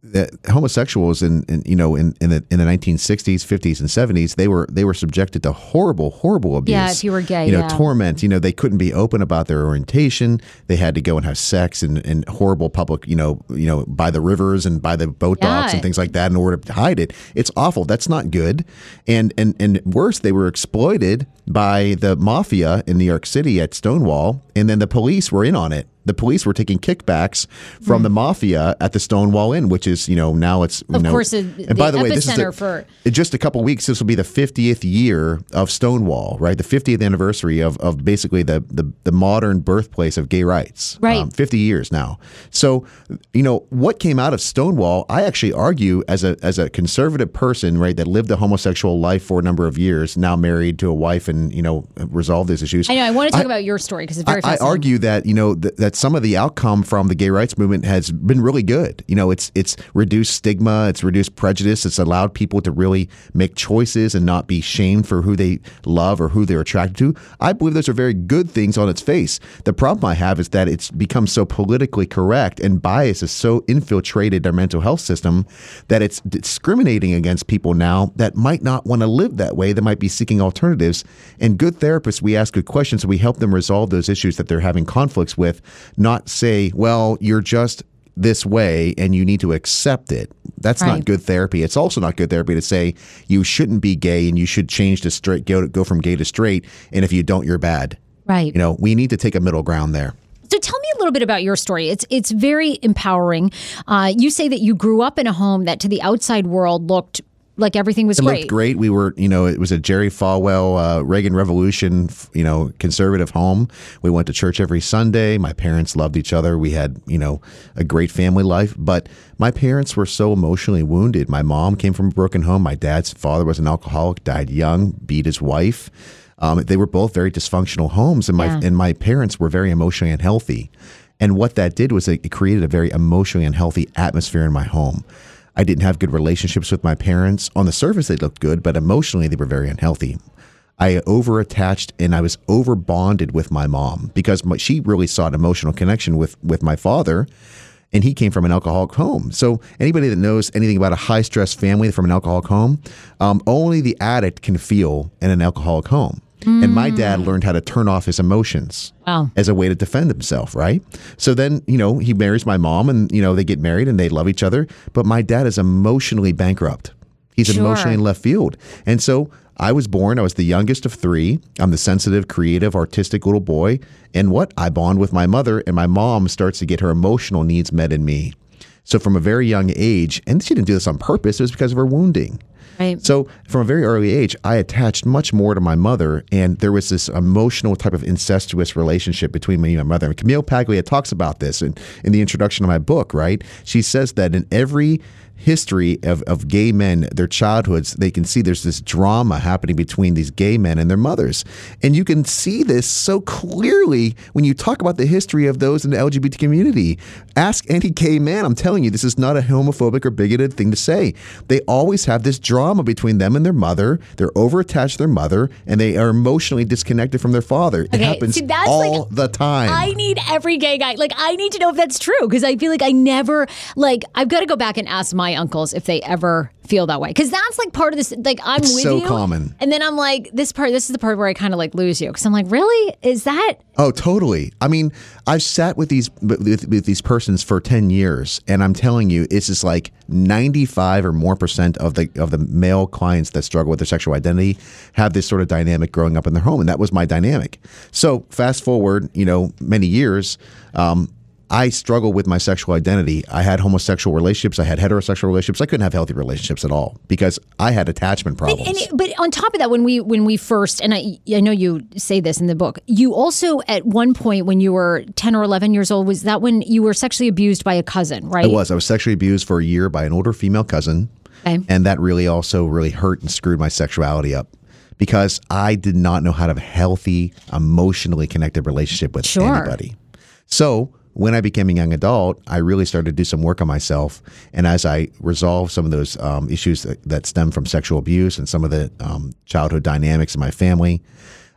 that homosexuals in, in you know in, in the in the 1960s, 50s, and 70s they were they were subjected to horrible, horrible abuse. Yeah, if you were gay, you know, yeah. torment. You know, they couldn't be open about their orientation. They had to go and have sex in, in horrible public, you know, you know, by the rivers and by the boat docks and things like that in order to hide it. It's awful. That's not good. And and and worse, they were exploited by the mafia in New York City at Stonewall, and then the police were in on it. The police were taking kickbacks from the mafia at the Stonewall Inn, which is, you know, now it's you Of know, course, the- and by the the way, this is for- just a couple weeks. This will be the 50th year of Stonewall, right? The 50th anniversary of, of basically the, the the modern birthplace of gay rights. Um, Right. 50 years now. So, you know, what came out of Stonewall, I actually argue as a as a conservative person, right, that lived a homosexual life for a number of years, now married to a wife and, you know, resolved these issues. I know. I want to talk about your story because it's very I, I argue that you know th- that some of the outcome from the gay rights movement has been really good. You know, it's it's reduced stigma, it's reduced prejudice, it's allowed people to really make choices and not be shamed for who they love or who they're attracted to. I believe those are very good things on its face. The problem I have is that it's become so politically correct and bias is so infiltrated our mental health system that it's discriminating against people now that might not want to live that way, that might be seeking alternatives. And good therapists, we ask good questions and we help them resolve those issues that they're having conflicts with, not say, well, you're just this way and you need to accept it. That's Right. not good therapy. It's also not good therapy to say you shouldn't be gay and you should change to straight go go from gay to straight and if you don't you're bad. right. You know, we need to take a middle ground there. So tell me a little bit about your story. It's it's very empowering. Uh, you say that you grew up in a home that to the outside world looked like everything was It great. looked great. We were, you know, it was a Jerry Falwell, uh, Reagan Revolution, you know, conservative home. We went to church every Sunday. My parents loved each other. We had, you know, a great family life. But my parents were so emotionally wounded. My mom came from a broken home. My dad's father was an alcoholic, died young, beat his wife. Um, they were both very dysfunctional homes, and my Yeah. and my parents were very emotionally unhealthy. And what that did was it created a very emotionally unhealthy atmosphere in my home. I didn't have good relationships with my parents. On the surface, they looked good, but emotionally, they were very unhealthy. I over attached and I was over bonded with my mom because my, she really an emotional connection with with my father, and he came from an alcoholic home. So anybody that knows anything about a high stress family from an alcoholic home, um, only the addict can feel in an alcoholic home. And my mm. dad learned how to turn off his emotions Wow. as a way to defend himself, right? So then, you know, he marries my mom and, you know, they get married and they love each other. But my dad is emotionally bankrupt. He's Sure. emotionally in left field. And so I was born, I was the youngest of three. I'm the sensitive, creative, artistic little boy. And what? I bond with my mother, and my mom starts to get her emotional needs met in me. So from a very young age, and she didn't do this on purpose, it was because of her wounding. Right. So from a very early age, I attached much more to my mother, and there was this emotional type of incestuous relationship between me and my mother. And Camille Paglia talks about this in, in the introduction of my book, right? She says that in every history of, of gay men, their childhoods, they can see there's this drama happening between these gay men and their mothers. And you can see this so clearly when you talk about the history of those in the LGBT community. Ask any gay man, I'm telling you, this is not a homophobic or bigoted thing to say. They always have this drama between them and their mother. They're overattached to their mother and they are emotionally disconnected from their father. It happens see, all like- the time. I need every gay guy. Like, I need to know if that's true because I feel like I never, like, I've got to go back and ask my uncles if they ever feel that way. Because that's like part of this. Like, I'm It's with so you. common. And then I'm like, this part, this is the part where I kind of like lose you. Because I'm like, really? Is that? Oh, totally. I mean, I've sat with these with, with these persons for ten years, and I'm telling you, it's just like ninety five or more percent of the of the male clients that struggle with their sexual identity have this sort of dynamic growing up in their home, and that was my dynamic. So fast forward, you know, many years. Um, I struggled with my sexual identity. I had homosexual relationships. I had heterosexual relationships. I couldn't have healthy relationships at all because I had attachment problems. And it- but on top of that, when we when we first, and I I know you say this in the book, you also at one point when you were ten or eleven years old, was that when you were sexually abused by a cousin, right? I was. I was sexually abused for a year by an older female cousin. Okay. And that really also really hurt and screwed my sexuality up because I did not know how to have a healthy, emotionally connected relationship with Sure. anybody. So when I became a young adult, I really started to do some work on myself. And as I resolved some of those um, issues that, that stem from sexual abuse and some of the um, childhood dynamics in my family,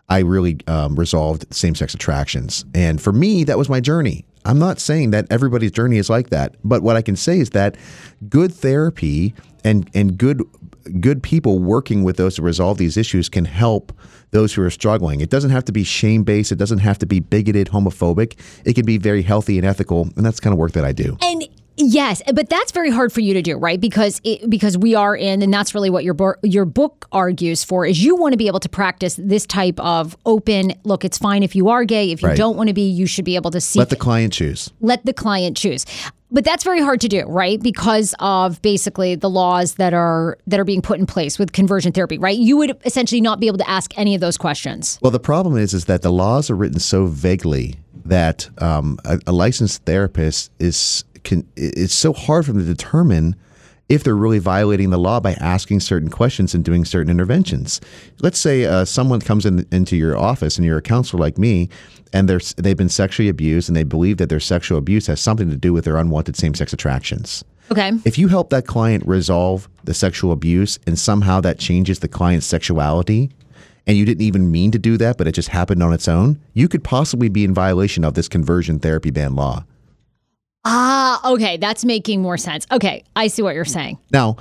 I really um, resolved same sex attractions. And for me, that was my journey. I'm not saying that everybody's journey is like that, but what I can say is that good therapy and and good good people working with those to resolve these issues can help those who are struggling. It doesn't have to be shame based. It doesn't have to be bigoted, homophobic. It can be very healthy and ethical, and that's kind of work that I do. And yes, but that's very hard for you to do, right? Because it, because we are in, and that's really what your bo- your book argues for is you want to be able to practice this type of open. Look, it's fine if you are gay. If you Right. don't want to be, you should be able to see. Let the client choose. let the client choose. But that's very hard to do, right? Because of basically the laws that are that are being put in place with conversion therapy, right? You would essentially not be able to ask any of those questions. Well, the problem is, is that the laws are written so vaguely that um, a, a licensed therapist is can it's so hard for them to determine if they're really violating the law by asking certain questions and doing certain interventions. Let's say uh, someone comes in, into your office and you're a counselor like me, and they're they've been sexually abused and they believe that their sexual abuse has something to do with their unwanted same-sex attractions. Okay. If you help that client resolve the sexual abuse and somehow that changes the client's sexuality, and you didn't even mean to do that, but it just happened on its own, you could possibly be in violation of this conversion therapy ban law. Ah, okay, that's making more sense. Okay, I see what you're saying. Now,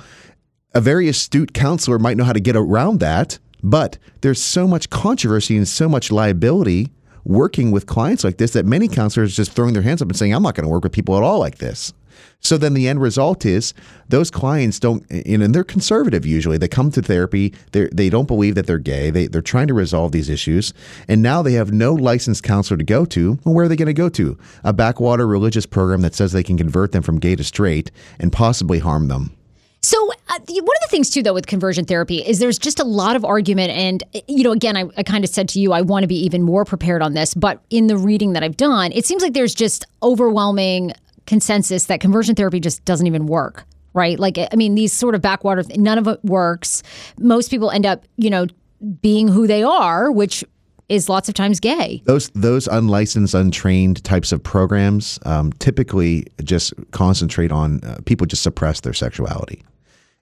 a very astute counselor might know how to get around that, but there's so much controversy and so much liability working with clients like this that many counselors just throwing their hands up and saying, I'm not going to work with people at all like this. So then the end result is those clients don't, you know, and they're conservative usually. They come to therapy, they they don't believe that they're gay. They they're trying to resolve these issues, and now they have no licensed counselor to go to. Well, where are they going to go to? A backwater religious program that says they can convert them from gay to straight and possibly harm them. So, uh, uh, one of the things too, though, with conversion therapy is there's just a lot of argument, and you know, again, I, I kind of said to you, I want to be even more prepared on this, but in the reading that I've done, it seems like there's just overwhelming consensus that conversion therapy just doesn't even work. Right? Like, I mean, these sort of backwater, none of it works. Most people end up, you know, being who they are, which is lots of times gay. Those those unlicensed, untrained types of programs um, typically just concentrate on uh, people just suppress their sexuality,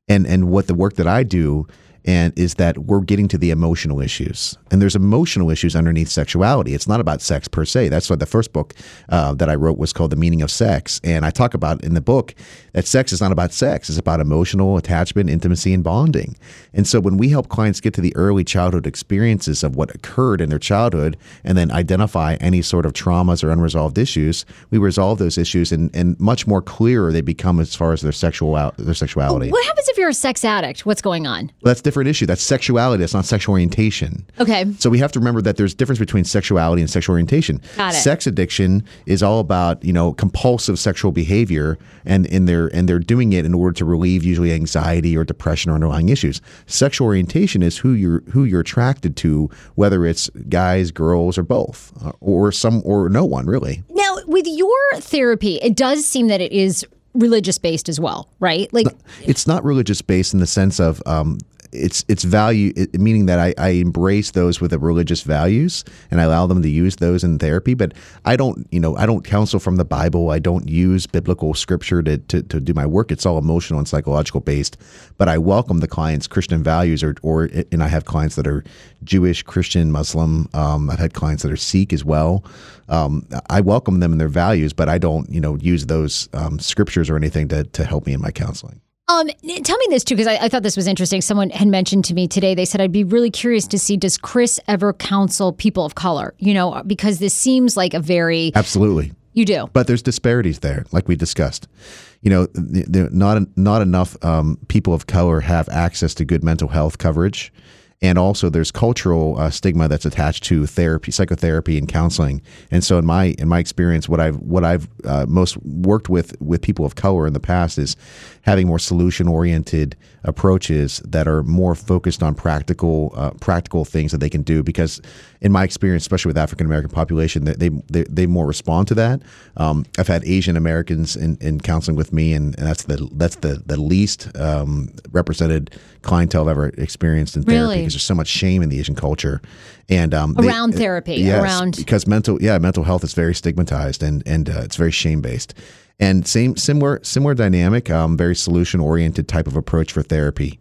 and and what the work that I do and is that we're getting to the emotional issues, and there's emotional issues underneath sexuality. It's not about sex per se. That's why the first book uh, that I wrote was called "The Meaning of Sex," and I talk about in the book that sex is not about sex; it's about emotional attachment, intimacy, and bonding. And so when we help clients get to the early childhood experiences of what occurred in their childhood, and then identify any sort of traumas or unresolved issues, we resolve those issues, and, and much more clearer they become as far as their sexual their sexuality. What happens if you're a sex addict? What's going on? Well, that's a different issue. That's sexuality. That's not sexual orientation. Okay. So we have to remember that there's a difference between sexuality and sexual orientation. Got it. Sex addiction is all about you know compulsive sexual behavior, and and they're and they're doing it in order to relieve usually anxiety or depression or underlying issues. Sexual orientation is who you're who you're attracted to, whether it's guys, girls, or both, or some or no one really. Now, with your therapy, it does seem that it is religious based as well, right? Like, it's not religious based in the sense of um, it's it's value meaning that I, I embrace those with the religious values and I allow them to use those in therapy. But I don't you know I don't counsel from the Bible. I don't use biblical scripture to, to, to do my work. It's all emotional and psychological based. But I welcome the clients Christian values or or and I have clients that are Jewish Christian Muslim. Um, I've had clients that are Sikh as well. Um, I welcome them and their values but I don't you know use those um, scriptures or anything to, to help me in my counseling um, tell me this too, because I, I thought this was interesting. Someone had mentioned to me today. They said I'd be really curious to see does Chris ever counsel people of color? You know, because this seems like a very absolutely you do. but there's disparities there, like we discussed. You know, not not enough um, people of color have access to good mental health coverage, and also there's cultural uh, stigma that's attached to therapy, psychotherapy, and counseling. And so, in my in my experience, what I've what I've uh, most worked with with people of color in the past is having more solution oriented approaches that are more focused on practical uh, practical things that they can do. Because in my experience, especially with African American population, they, they they more respond to that. Um, I've had Asian Americans in, in counseling with me, and, and that's the that's the the least um, represented clientele I've ever experienced in therapy Really? because there's so much shame in the Asian culture. And um, they- Around therapy, yes, around- because mental yeah mental health is very stigmatized and and uh, it's very shame based and same similar similar dynamic um, very solution oriented type of approach for therapy.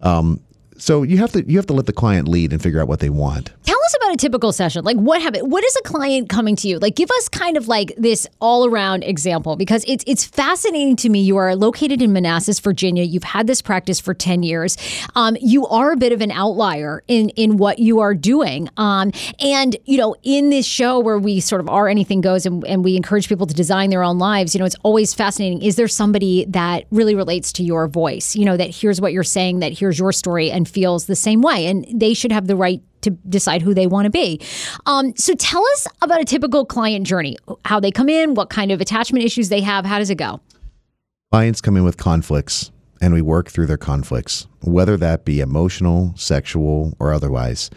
Um, so you have to you have to let the client lead and figure out what they want us about a typical session. Like what happened? What is a client coming to you? Like give us kind of like this all around example because it's it's fascinating to me. You are located in Manassas, Virginia. You've had this practice for 10 years. Um, you are a bit of an outlier in in what you are doing. Um, and you know, in this show where we sort of are anything goes and, and we encourage people to design their own lives, you know, it's always fascinating. Is there somebody that really relates to your voice? You know, that hears what you're saying, that hears your story and feels the same way. And they should have the right to decide who they want to be. Um, so tell us about a typical client journey, how they come in, what kind of attachment issues they have. How does it go? clients come in with conflicts and we work through their conflicts whether that be emotional sexual or otherwise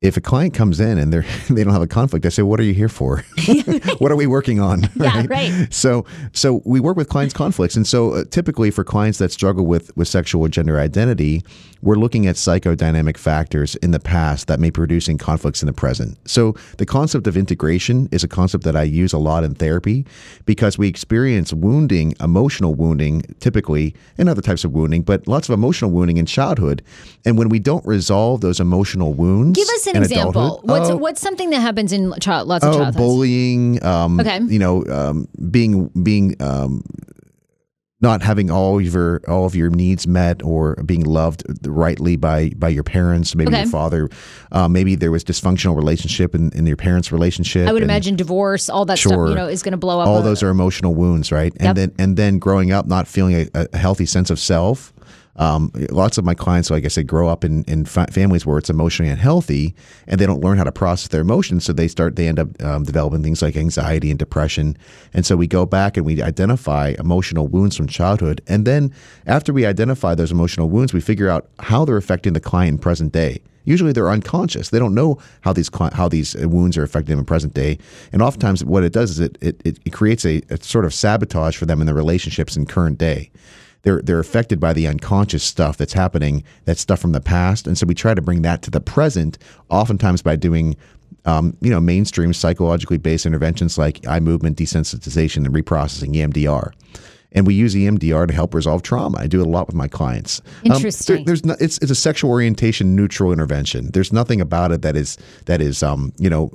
if a client comes in and they're [laughs] they don't have a conflict, I say, "What are you here for? [laughs] [laughs] what are we working on?" Yeah, right. So, so we work with clients' conflicts, and so uh, typically for clients that struggle with with sexual or gender identity, we're looking at psychodynamic factors in the past that may be producing conflicts in the present. So, the concept of integration is a concept that I use a lot in therapy because we experience wounding, emotional wounding, typically, and other types of wounding, but lots of emotional wounding in childhood, and when we don't resolve those emotional wounds, Give us an example. adulthood- What's Oh, what's something that happens in child, lots of Oh, childhoods? bullying. Um, Okay. You know, um, being being um, not having all of your all of your needs met or being loved rightly by by your parents, maybe Okay. your father. Uh, maybe there was dysfunctional relationship in, in your parents' relationship. I would imagine divorce, all that stuff, you know, is going to blow up. all a- those are emotional wounds, right? Yep. And then and then growing up not feeling a, a healthy sense of self. Um, lots of my clients, like I said, grow up in, in fa- families where it's emotionally unhealthy and they don't learn how to process their emotions. So they start, they end up um, developing things like anxiety and depression. And so we go back and we identify emotional wounds from childhood. And then after we identify those emotional wounds, we figure out how they're affecting the client in present day. Usually they're unconscious. They don't know how these how these wounds are affecting them in present day. And oftentimes what it does is it it, it creates a, a sort of sabotage for them in their relationships in current day they're they're affected by the unconscious stuff that's happening, that stuff from the past, and so we try to bring that to the present, oftentimes by doing. Um, you know, mainstream psychologically based interventions like eye movement desensitization and reprocessing EMDR, and we use EMDR to help resolve trauma. I do it a lot with my clients. Um, Interesting. there- there's no, it's it's a sexual orientation neutral intervention. There's nothing about it that is that is um you know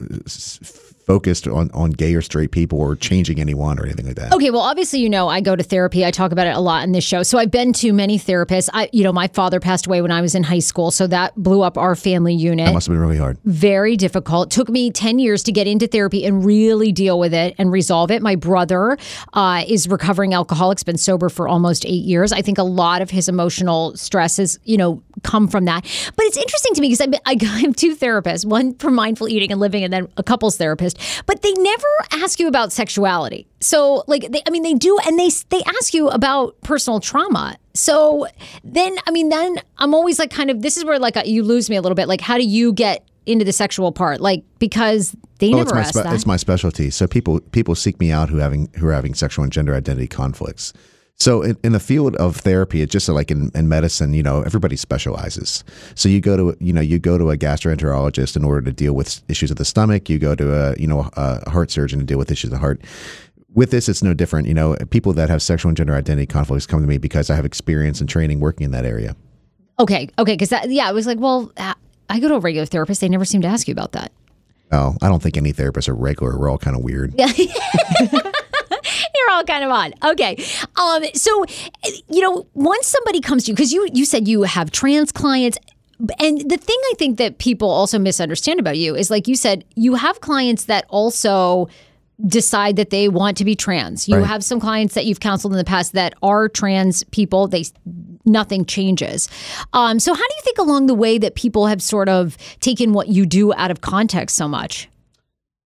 focused on on gay or straight people or changing anyone or anything like that. Okay, well, obviously, you know, I go to therapy. I talk about it a lot in this show. So I've been to many therapists. I, you know, my father passed away when I was in high school, so that blew up our family unit. That must have been really hard. very difficult. Took me 10 years to get into therapy and really deal with it and resolve it. My brother uh, is recovering alcoholic, has been sober for almost eight years. I think a lot of his emotional stress stresses, you know, come from that. But it's interesting to me because I, [laughs] I have two therapists, one for mindful eating and living, and then a couples therapist. But they never ask you about sexuality. So, like, they, I mean, they do, and they they ask you about personal trauma. So then, I mean, then I'm always like, kind of, this is where like uh, you lose me a little bit. Like, how do you get into the sexual part? Like, because they Oh, never it's my ask spe- that. it's my specialty. So people people seek me out who having who are having sexual and gender identity conflicts. So in, in the field of therapy, it's just like in, in medicine, you know, everybody specializes. So you go to you know you go to a gastroenterologist in order to deal with issues of the stomach. You go to a you know a heart surgeon to deal with issues of the heart. With this, it's no different. You know, people that have sexual and gender identity conflicts come to me because I have experience and training working in that area. okay, okay, because that, yeah, I was like, well, uh, I go to a regular therapist. They never seem to ask you about that. Oh, I don't think any therapists are regular. We're all kind of weird. [laughs] You're all kind of odd. Okay. Um, so, you know, once somebody comes to you, because you you said you have trans clients. And the thing I think that people also misunderstand about you is like you said, you have clients that also decide that they want to be trans. You Right. have some clients that you've counseled in the past that are trans people. They nothing changes. Um, so how do you think along the way that people have sort of taken what you do out of context so much?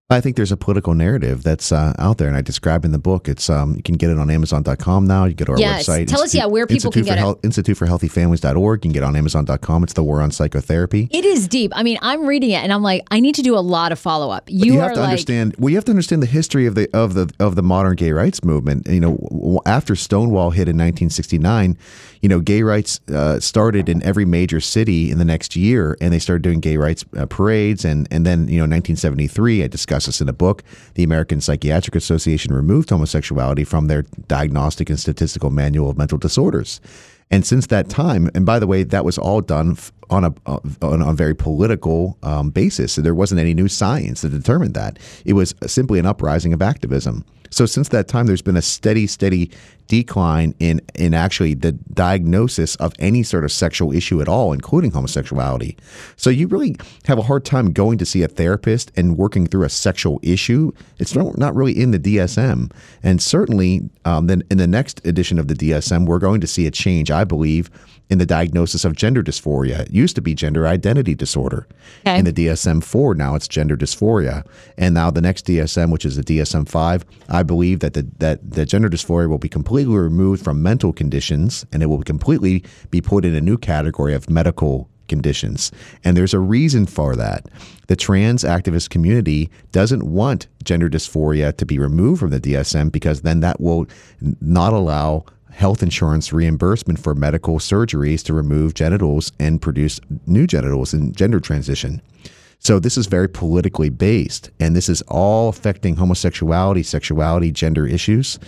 I think there's a political narrative that's uh, out there, and I describe in the book. It's um, you can get it on Amazon.com now. You go to our Yes. website. Tell us, yeah, where people can Institute get for it. Health, Institute for Healthy Families.org. You can get it on Amazon.com. It's the War on Psychotherapy. It is deep. I mean, I'm reading it and I'm like, I need to do a lot of follow up. You, you have to like, understand. Well, you have to understand the history of the of the of the modern gay rights movement. You know, after Stonewall hit in 1969, you know, gay rights uh, started in every major city in the next year, and they started doing gay rights uh, parades. And and then you know, 1973, I discuss this in a book. The American Psychiatric Association removed homosexuality from their diagnostic and statistical manual of mental disorders. And since that time, and by the way, that was all done on a on a very political um, basis. So there wasn't any new science that determined that. It was simply an uprising of activism. So since that time, there's been a steady, steady decline in in actually the diagnosis of any sort of sexual issue at all, including homosexuality. So you really have a hard time going to see a therapist and working through a sexual issue. It's not, not really in the DSM, and certainly um, then in the next edition of the DSM, we're going to see a change, I believe, in the diagnosis of gender dysphoria. It used to be gender identity disorder. Okay. In the DSM 4, now it's gender dysphoria. And now the next DSM, which is the DSM 5, I believe that the, that the gender dysphoria will be completely removed from mental conditions and it will completely be put in a new category of medical conditions. And there's a reason for that. The trans activist community doesn't want gender dysphoria to be removed from the DSM because then that will not allow health insurance reimbursement for medical surgeries to remove genitals and produce new genitals in gender transition. So this is very politically based, and this is all affecting homosexuality, sexuality, gender issues.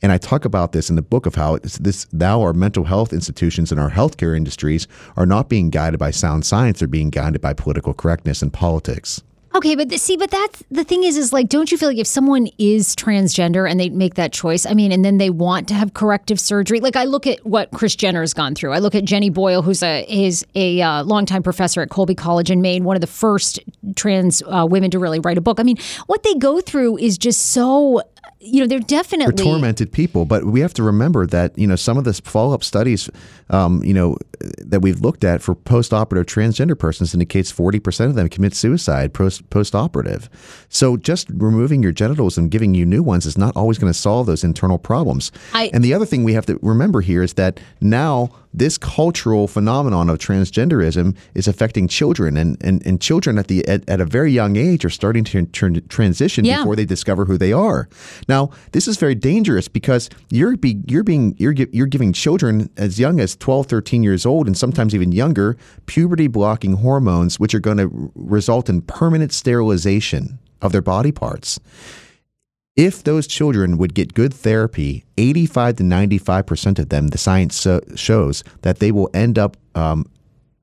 And I talk about this in the book of how this now our mental health institutions and our healthcare industries are not being guided by sound science; they're being guided by political correctness and politics. Okay, but th- see, but that's the thing is, is like, don't you feel like if someone is transgender and they make that choice, I mean, and then they want to have corrective surgery, like I look at what Chris Jenner has gone through. I look at Jenny Boylan, who's a is a uh, longtime professor at Colby College in Maine, one of the first trans uh, women to really write a book. I mean, what they go through is just so you know, they're definitely They're tormented people, but we have to remember that you know some of the follow up studies, um, you know, that we've looked at for post operative transgender persons indicates forty percent of them commit suicide post post operative. So just removing your genitals and giving you new ones is not always going to solve those internal problems. I- and the other thing we have to remember here is that now this cultural phenomenon of transgenderism is affecting children, and and, and children at the at, at a very young age are starting to tran- transition Yeah. before they discover who they are. Now, this is very dangerous because you're be, you're being you're you're giving children as young as 12, 13 years old and sometimes even younger puberty blocking hormones which are going to result in permanent sterilization of their body parts. If those children would get good therapy, 85 to 95% of them, the science shows that they will end up um,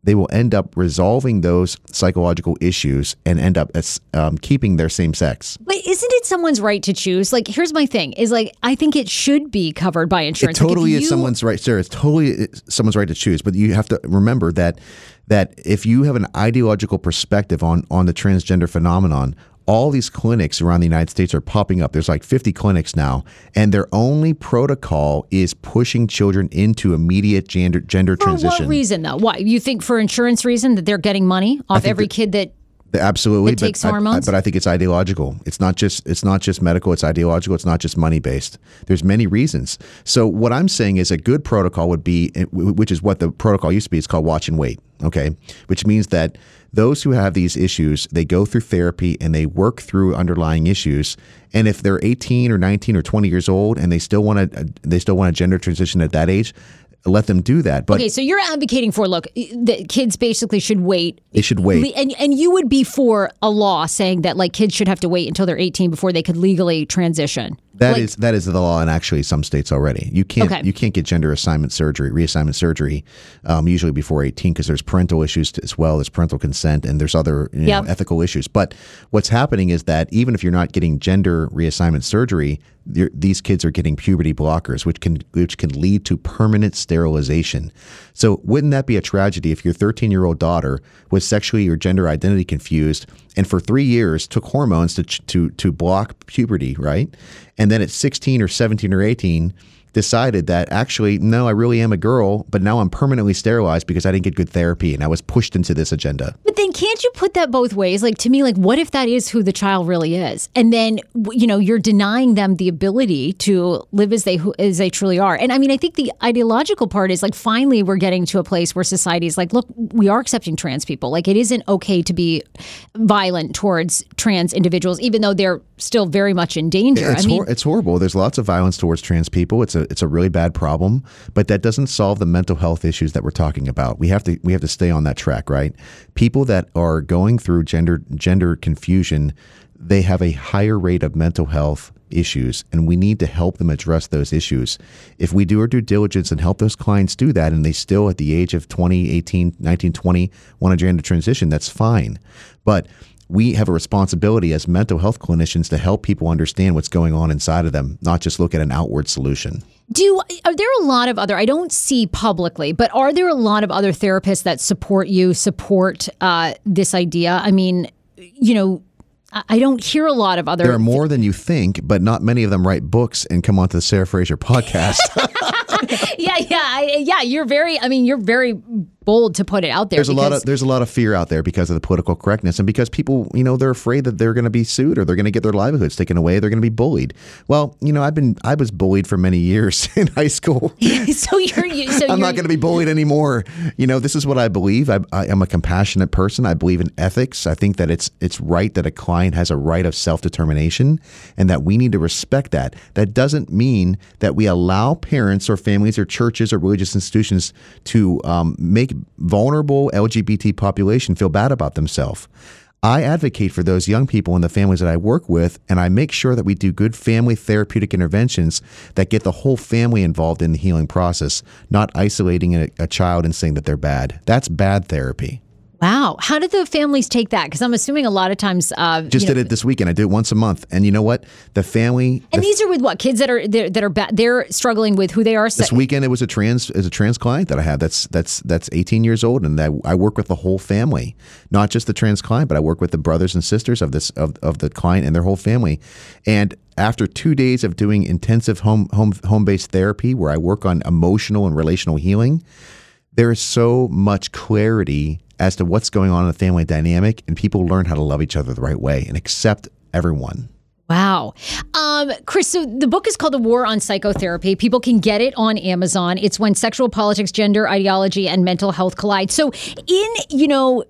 they will end up resolving those psychological issues and end up as, um, keeping their same sex. But isn't it someone's right to choose? Like, here's my thing: is like I think it should be covered by It insurance. Like, totally is you- someone's right, Sarah. It's totally someone's right to choose, but you have to remember that that if you have an ideological perspective on on the transgender phenomenon, all these clinics around the United States are popping up. There's like 50 clinics now, and their only protocol is pushing children into immediate gender gender For transition. what reason, though? Why you think for insurance reason that they're getting money off every that- kid that? Absolutely, It takes but I- I- hormones? but I think it's ideological. It's not just it's not just medical. It's ideological. It's not just money based. There's many reasons. So what I'm saying is a good protocol would be, eh, which is what the protocol used to be. It's called watch and wait. Okay, which means that those who have these issues, they go through therapy and they work through underlying issues. And if they're 18 or 19 or 20 years old and they still want to they still want a gender transition at that age, let them do that. But Okay, so you're advocating for look, that kids basically should wait. they should wait. And and you would be for a law saying that like kids should have to wait until they're 18 before they could legally transition. That Like- is that is the law in actually some states already. You can't Okay. you can't get gender assignment surgery, reassignment surgery, um, usually before eighteen because there's parental issues as well. There's parental consent and there's other you know, Yep. ethical issues. But what's happening is that even if you're not getting gender reassignment surgery, these kids are getting puberty blockers, which can which can lead to permanent sterilization. So wouldn't that be a tragedy if your 13 year old daughter was sexually or gender identity confused and for three years took hormones to to to block puberty, right? And then at 16 or 17 or 18 decided that actually no, I really am a girl, but now I'm permanently sterilized because I didn't get good therapy and I was pushed into this agenda. But then can't you put that both ways? Like to me, like what if that is who the child really is, and then you know you're denying them the ability to live as they as they truly are. And I mean, I think the ideological part is like finally we're getting to a place where society is like, look, we are accepting trans people. Like it isn't okay to be violent towards trans individuals, even though they're still very much in danger. It's, I mean, hor- it's horrible. There's lots of violence towards trans people. It's a it's a really bad problem, but that doesn't solve the mental health issues that we're talking about. We have to we have to stay on that track, right? People that are going through gender gender confusion, they have a higher rate of mental health issues and we need to help them address those issues. If we do our due diligence and help those clients do that and they still at the age of 20, 18, 19, 20 want a gender transition, that's fine. But we have a responsibility as mental health clinicians to help people understand what's going on inside of them, not just look at an outward solution. Do are there a lot of other? I don't see publicly, but are there a lot of other therapists that support you, support uh, this idea? I mean, you know, I don't hear a lot of other. There are more than you think, but not many of them write books and come onto the Sarah Fraser podcast. [laughs] yeah, yeah, I, yeah. You're very. I mean, you're very bold to put it out there. there's a lot of there's a lot of fear out there because of the political correctness and because people you know they're afraid that they're going to be sued or they're going to get their livelihoods taken away they're going to be bullied well you know i've been i was bullied for many years [laughs] in high school [laughs] so you're. You, so [laughs] I'm you're, not going to be bullied anymore. You know, this is what I believe. I, I am a compassionate person. I believe in ethics. I think that it's it's right that a client has a right of self determination, and that we need to respect that. That doesn't mean that we allow parents or families or churches or religious institutions to um, make vulnerable LGBT population feel bad about themselves. I advocate for those young people and the families that I work with, and I make sure that we do good family therapeutic interventions that get the whole family involved in the healing process, not isolating a, a child and saying that they're bad. That's bad therapy. Wow. How did the families take that? Because I'm assuming a lot of times. Uh, Just you know, did it this weekend. I do it once a month, and you know what? The family. And the- these are with what kids that are that are ba- they're struggling with who they are. this weekend it was a trans is a trans client that I have that's that's that's 18 years old and I, I work with the whole family not just the trans client but I work with the brothers and sisters of this of, of the client and their whole family and after two days of doing intensive home home home based therapy where I work on emotional and relational healing there is so much clarity as to what's going on in the family dynamic and people learn how to love each other the right way and accept everyone Wow. Um, Chris, so the book is called The War on Psychotherapy. People can get it on Amazon. It's when sexual politics, gender ideology, and mental health collide. So, in, you know,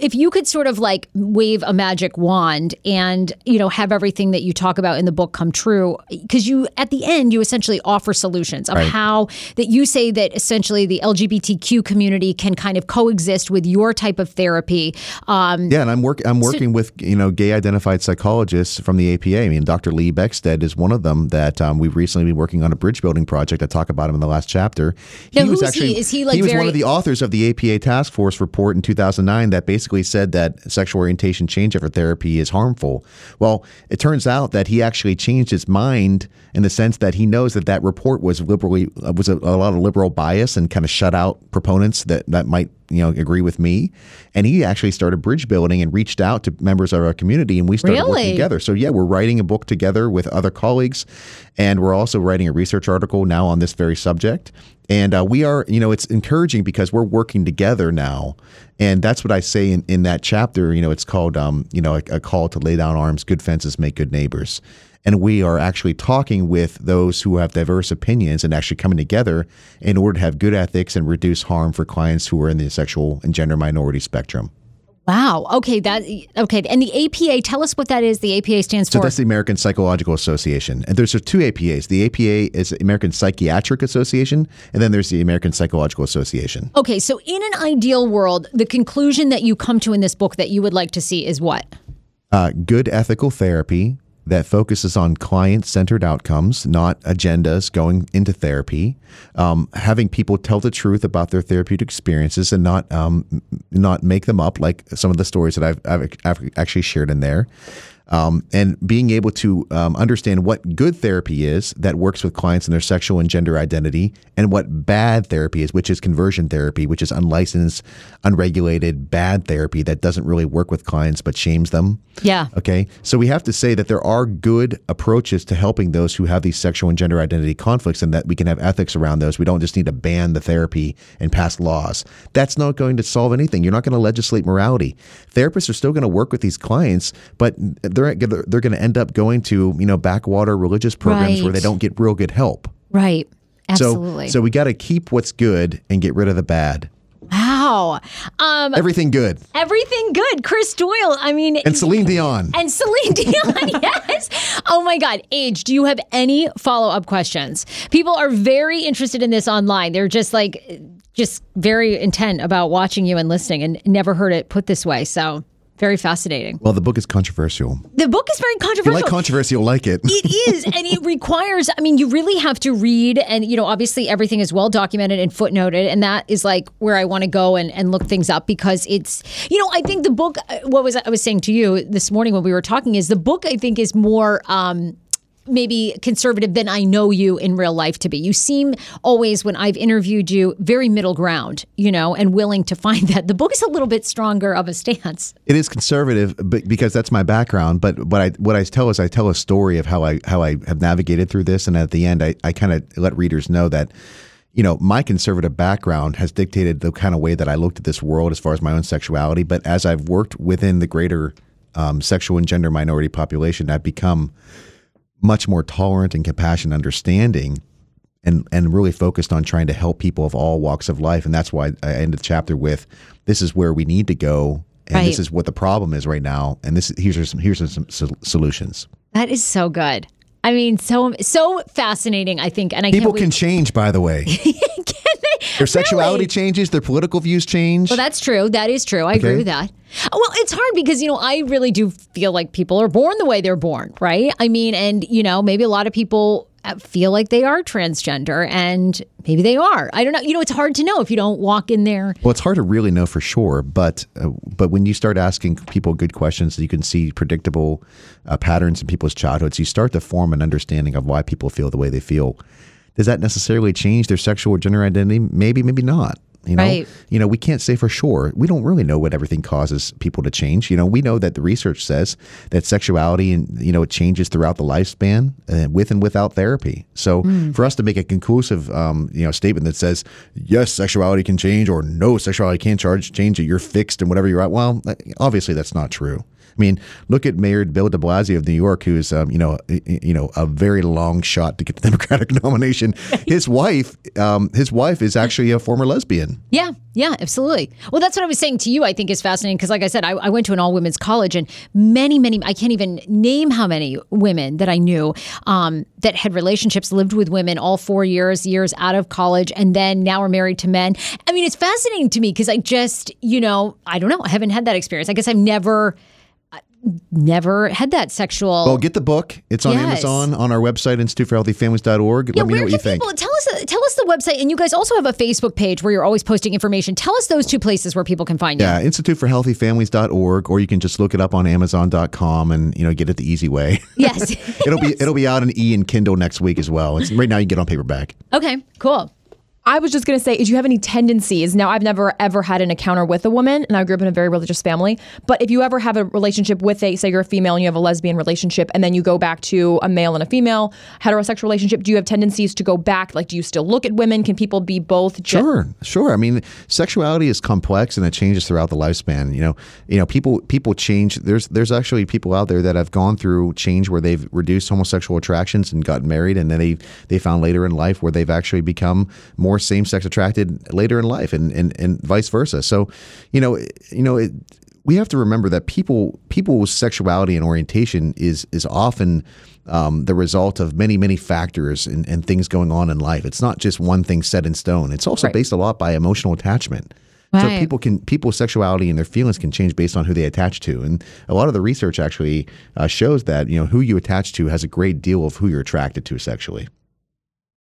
if you could sort of like wave a magic wand and you know have everything that you talk about in the book come true because you at the end you essentially offer solutions of Right. how that you say that essentially the lgbtq community can kind of coexist with your type of therapy um, Yeah, and I'm work I'm working with you know gay identified psychologists from the APA. I mean, Dr. Lee Beckstead is one of them that um, we've recently been working on a bridge building project. I talk about him in the last chapter. Now, who's he? Is he, like, he was one of the authors of the APA task force report in 2009 that basically said that sexual orientation change after therapy is harmful. Well, it turns out that he actually changed his mind in the sense that he knows that that report was liberally uh, was a, a lot of liberal bias and kind of shut out proponents that that might you know agree with me. And he actually started bridge building and reached out to members of our community and we started Really? working together. So yeah we're writing a book together with other colleagues and we're also writing a research article now on this very subject. And uh, we are you know it's encouraging because we're working together now. And that's what i say in, in that chapter you know it's called um, you know a, a call to lay down arms good fences make good neighbors and we are actually talking with those who have diverse opinions and actually coming together in order to have good ethics and reduce harm for clients who are in the sexual and gender minority spectrum. wow okay that okay and the apa tell us what that is the apa stands So for that's the American Psychological Association. And there's two APAs. The APA is the American Psychiatric Association, and then there's the American Psychological Association. Okay, so in an ideal world, the conclusion that you come to in this book that you would like to see is what? Uh, good ethical therapy that focuses on client centered outcomes, not agendas going into therapy. Um, having people tell the truth about their therapeutic experiences and not um, not make them up, like some of the stories that I've, I've, I've actually shared in there. Um, and being able to um, understand what good therapy is that works with clients and their sexual and gender identity, and what bad therapy is, which is conversion therapy, which is unlicensed, unregulated, bad therapy that doesn't really work with clients but shames them. Yeah. Okay. So we have to say that there are good approaches to helping those who have these sexual and gender identity conflicts and that we can have ethics around those. We don't just need to ban the therapy and pass laws. That's not going to solve anything. You're not going to legislate morality. Therapists are still going to work with these clients, but they're they're going to end up going to, you know, backwater religious programs where they don't get real good help. Right. Absolutely. So so we got to keep what's good and get rid of the bad. wow. Um, Everything good. everything good. Chris Doyle. I mean, And Celine Dion. and Celine [laughs] Dion, yes. Oh my God. Age, do you have any follow up questions? People are very interested in this online. They're just like, just very intent about watching you and listening and never heard it put this way. So, very fascinating. Well, the book is controversial. The book is very controversial. If you like controversy, you'll like it. it is and it [laughs] requires i mean you really have to read and you know obviously everything is well documented and footnoted and that is like where i want to go and, and look things up because it's you know i think the book uh, what was i was saying to you this morning when we were talking is the book i think is more um maybe conservative than I know you in real life to be. You seem always, when I've interviewed you, very middle ground, you know, and willing to find that. The book is a little bit stronger of a stance. It is conservative, but because that's my background. But what I what I tell is I tell a story of how I how I have navigated through this, and at the end, I, I kind of let readers know that, you know, my conservative background has dictated the kind of way that I looked at this world as far as my own sexuality. But as I've worked within the greater um, sexual and gender minority population, I've become much more tolerant and compassionate, understanding, and and really focused on trying to help people of all walks of life. And that's why I ended the chapter with, "This is where we need to go." And Right. this is what the problem is right now, and this here's are some here's are some sol- solutions. That is so good. I mean, so so fascinating. I think, and I People can change, by the way. [laughs] Their sexuality Really? changes, their political views change. Well, that's true. That is true. I agree with that. Well, it's hard because, you know, I really do feel like people are born the way they're born, right? I mean, and, you know, maybe a lot of people uh, feel like they are transgender and maybe they are. I don't know. You know, it's hard to know if you don't walk in there. Well, it's hard to really know for sure, but uh, but when you start asking people good questions, you can see predictable uh, patterns in people's childhoods. You start to form an understanding of why people feel the way they feel. Does that necessarily change their sexual or gender identity? Maybe, maybe not. You know, Right. you know, we can't say for sure. We don't really know what everything causes people to change. You know, we know that the research says that sexuality and you know it changes throughout the lifespan, uh, with and without therapy. So for us to make a conclusive, um, you know, statement that says yes, sexuality can change or no, sexuality can't charge change it, you're fixed and whatever you're at. Well, obviously that's not true. I mean, look at Mayor Bill De Blasio of New York, who's um, you know you know a very long shot to get the [laughs] Democratic nomination. [laughs] His wife, um, his wife is actually a former lesbian. Yeah, yeah, absolutely. Well, that's what I was saying to you. I think is fascinating because, like I said, I, I went to an all women's college, and many, many, I can't even name how many women that I knew um, that had relationships, lived with women all four years, years out of college, and then now are married to men. I mean, it's fascinating to me because I just, you know, I don't know, I haven't had that experience. I guess I've never. Never had that sexual. Well, get the book. It's on Yes. Amazon, on our website, instituteforhealthyfamilies.org. Yeah, Let me know what you think. people tell us? Tell us the website, and you guys also have a Facebook page where you're always posting information. Tell us those two places where people can find you. Yeah, instituteforhealthyfamilies.org, or you can just look it up on Amazon.com and you know get it the easy way. [laughs] Yes. it'll be it'll be out in E and Kindle next week as well. It's, right now you can get it on paperback. okay. Cool. I was just going to say, is you have any tendencies? Now, I've never ever had an encounter with a woman, and I grew up in a very religious family. But if you ever have a relationship with a, say, you're a female and you have a lesbian relationship, and then you go back to a male and a female heterosexual relationship, do you have tendencies to go back? Like, do you still look at women? Can people be both? ge- Sure, sure. I mean, sexuality is complex and it changes throughout the lifespan. You know, you know, people people change. There's there's actually people out there that have gone through change where they've reduced homosexual attractions and gotten married, and then they they found later in life where they've actually become more same sex attracted later in life, and, and and vice versa. So, you know, you know. It, we have to remember that people people's sexuality and orientation is is often um, the result of many many factors and, and things going on in life. It's not just one thing set in stone. It's also Right. based a lot by emotional attachment. So people can people's sexuality and their feelings can change based on who they attach to, and a lot of the research actually uh, shows that you know who you attach to has a great deal of who you're attracted to sexually.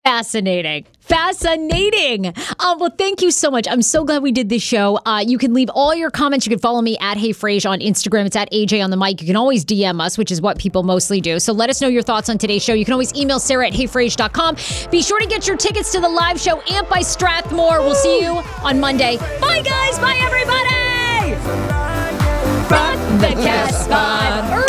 Fascinating. Fascinating. Um, well, thank you so much. I'm so glad we did this show. Uh, you can leave all your comments. You can follow me at Hey Frase on Instagram. It's at AJ on the mic. You can always DM us, which is what people mostly do. So let us know your thoughts on today's show. You can always email Sarah at heyfrase.com. Be sure to get your tickets to the live show, Amp by Strathmore. We'll see you on Monday. Bye, guys. Bye, everybody. From the Casbah.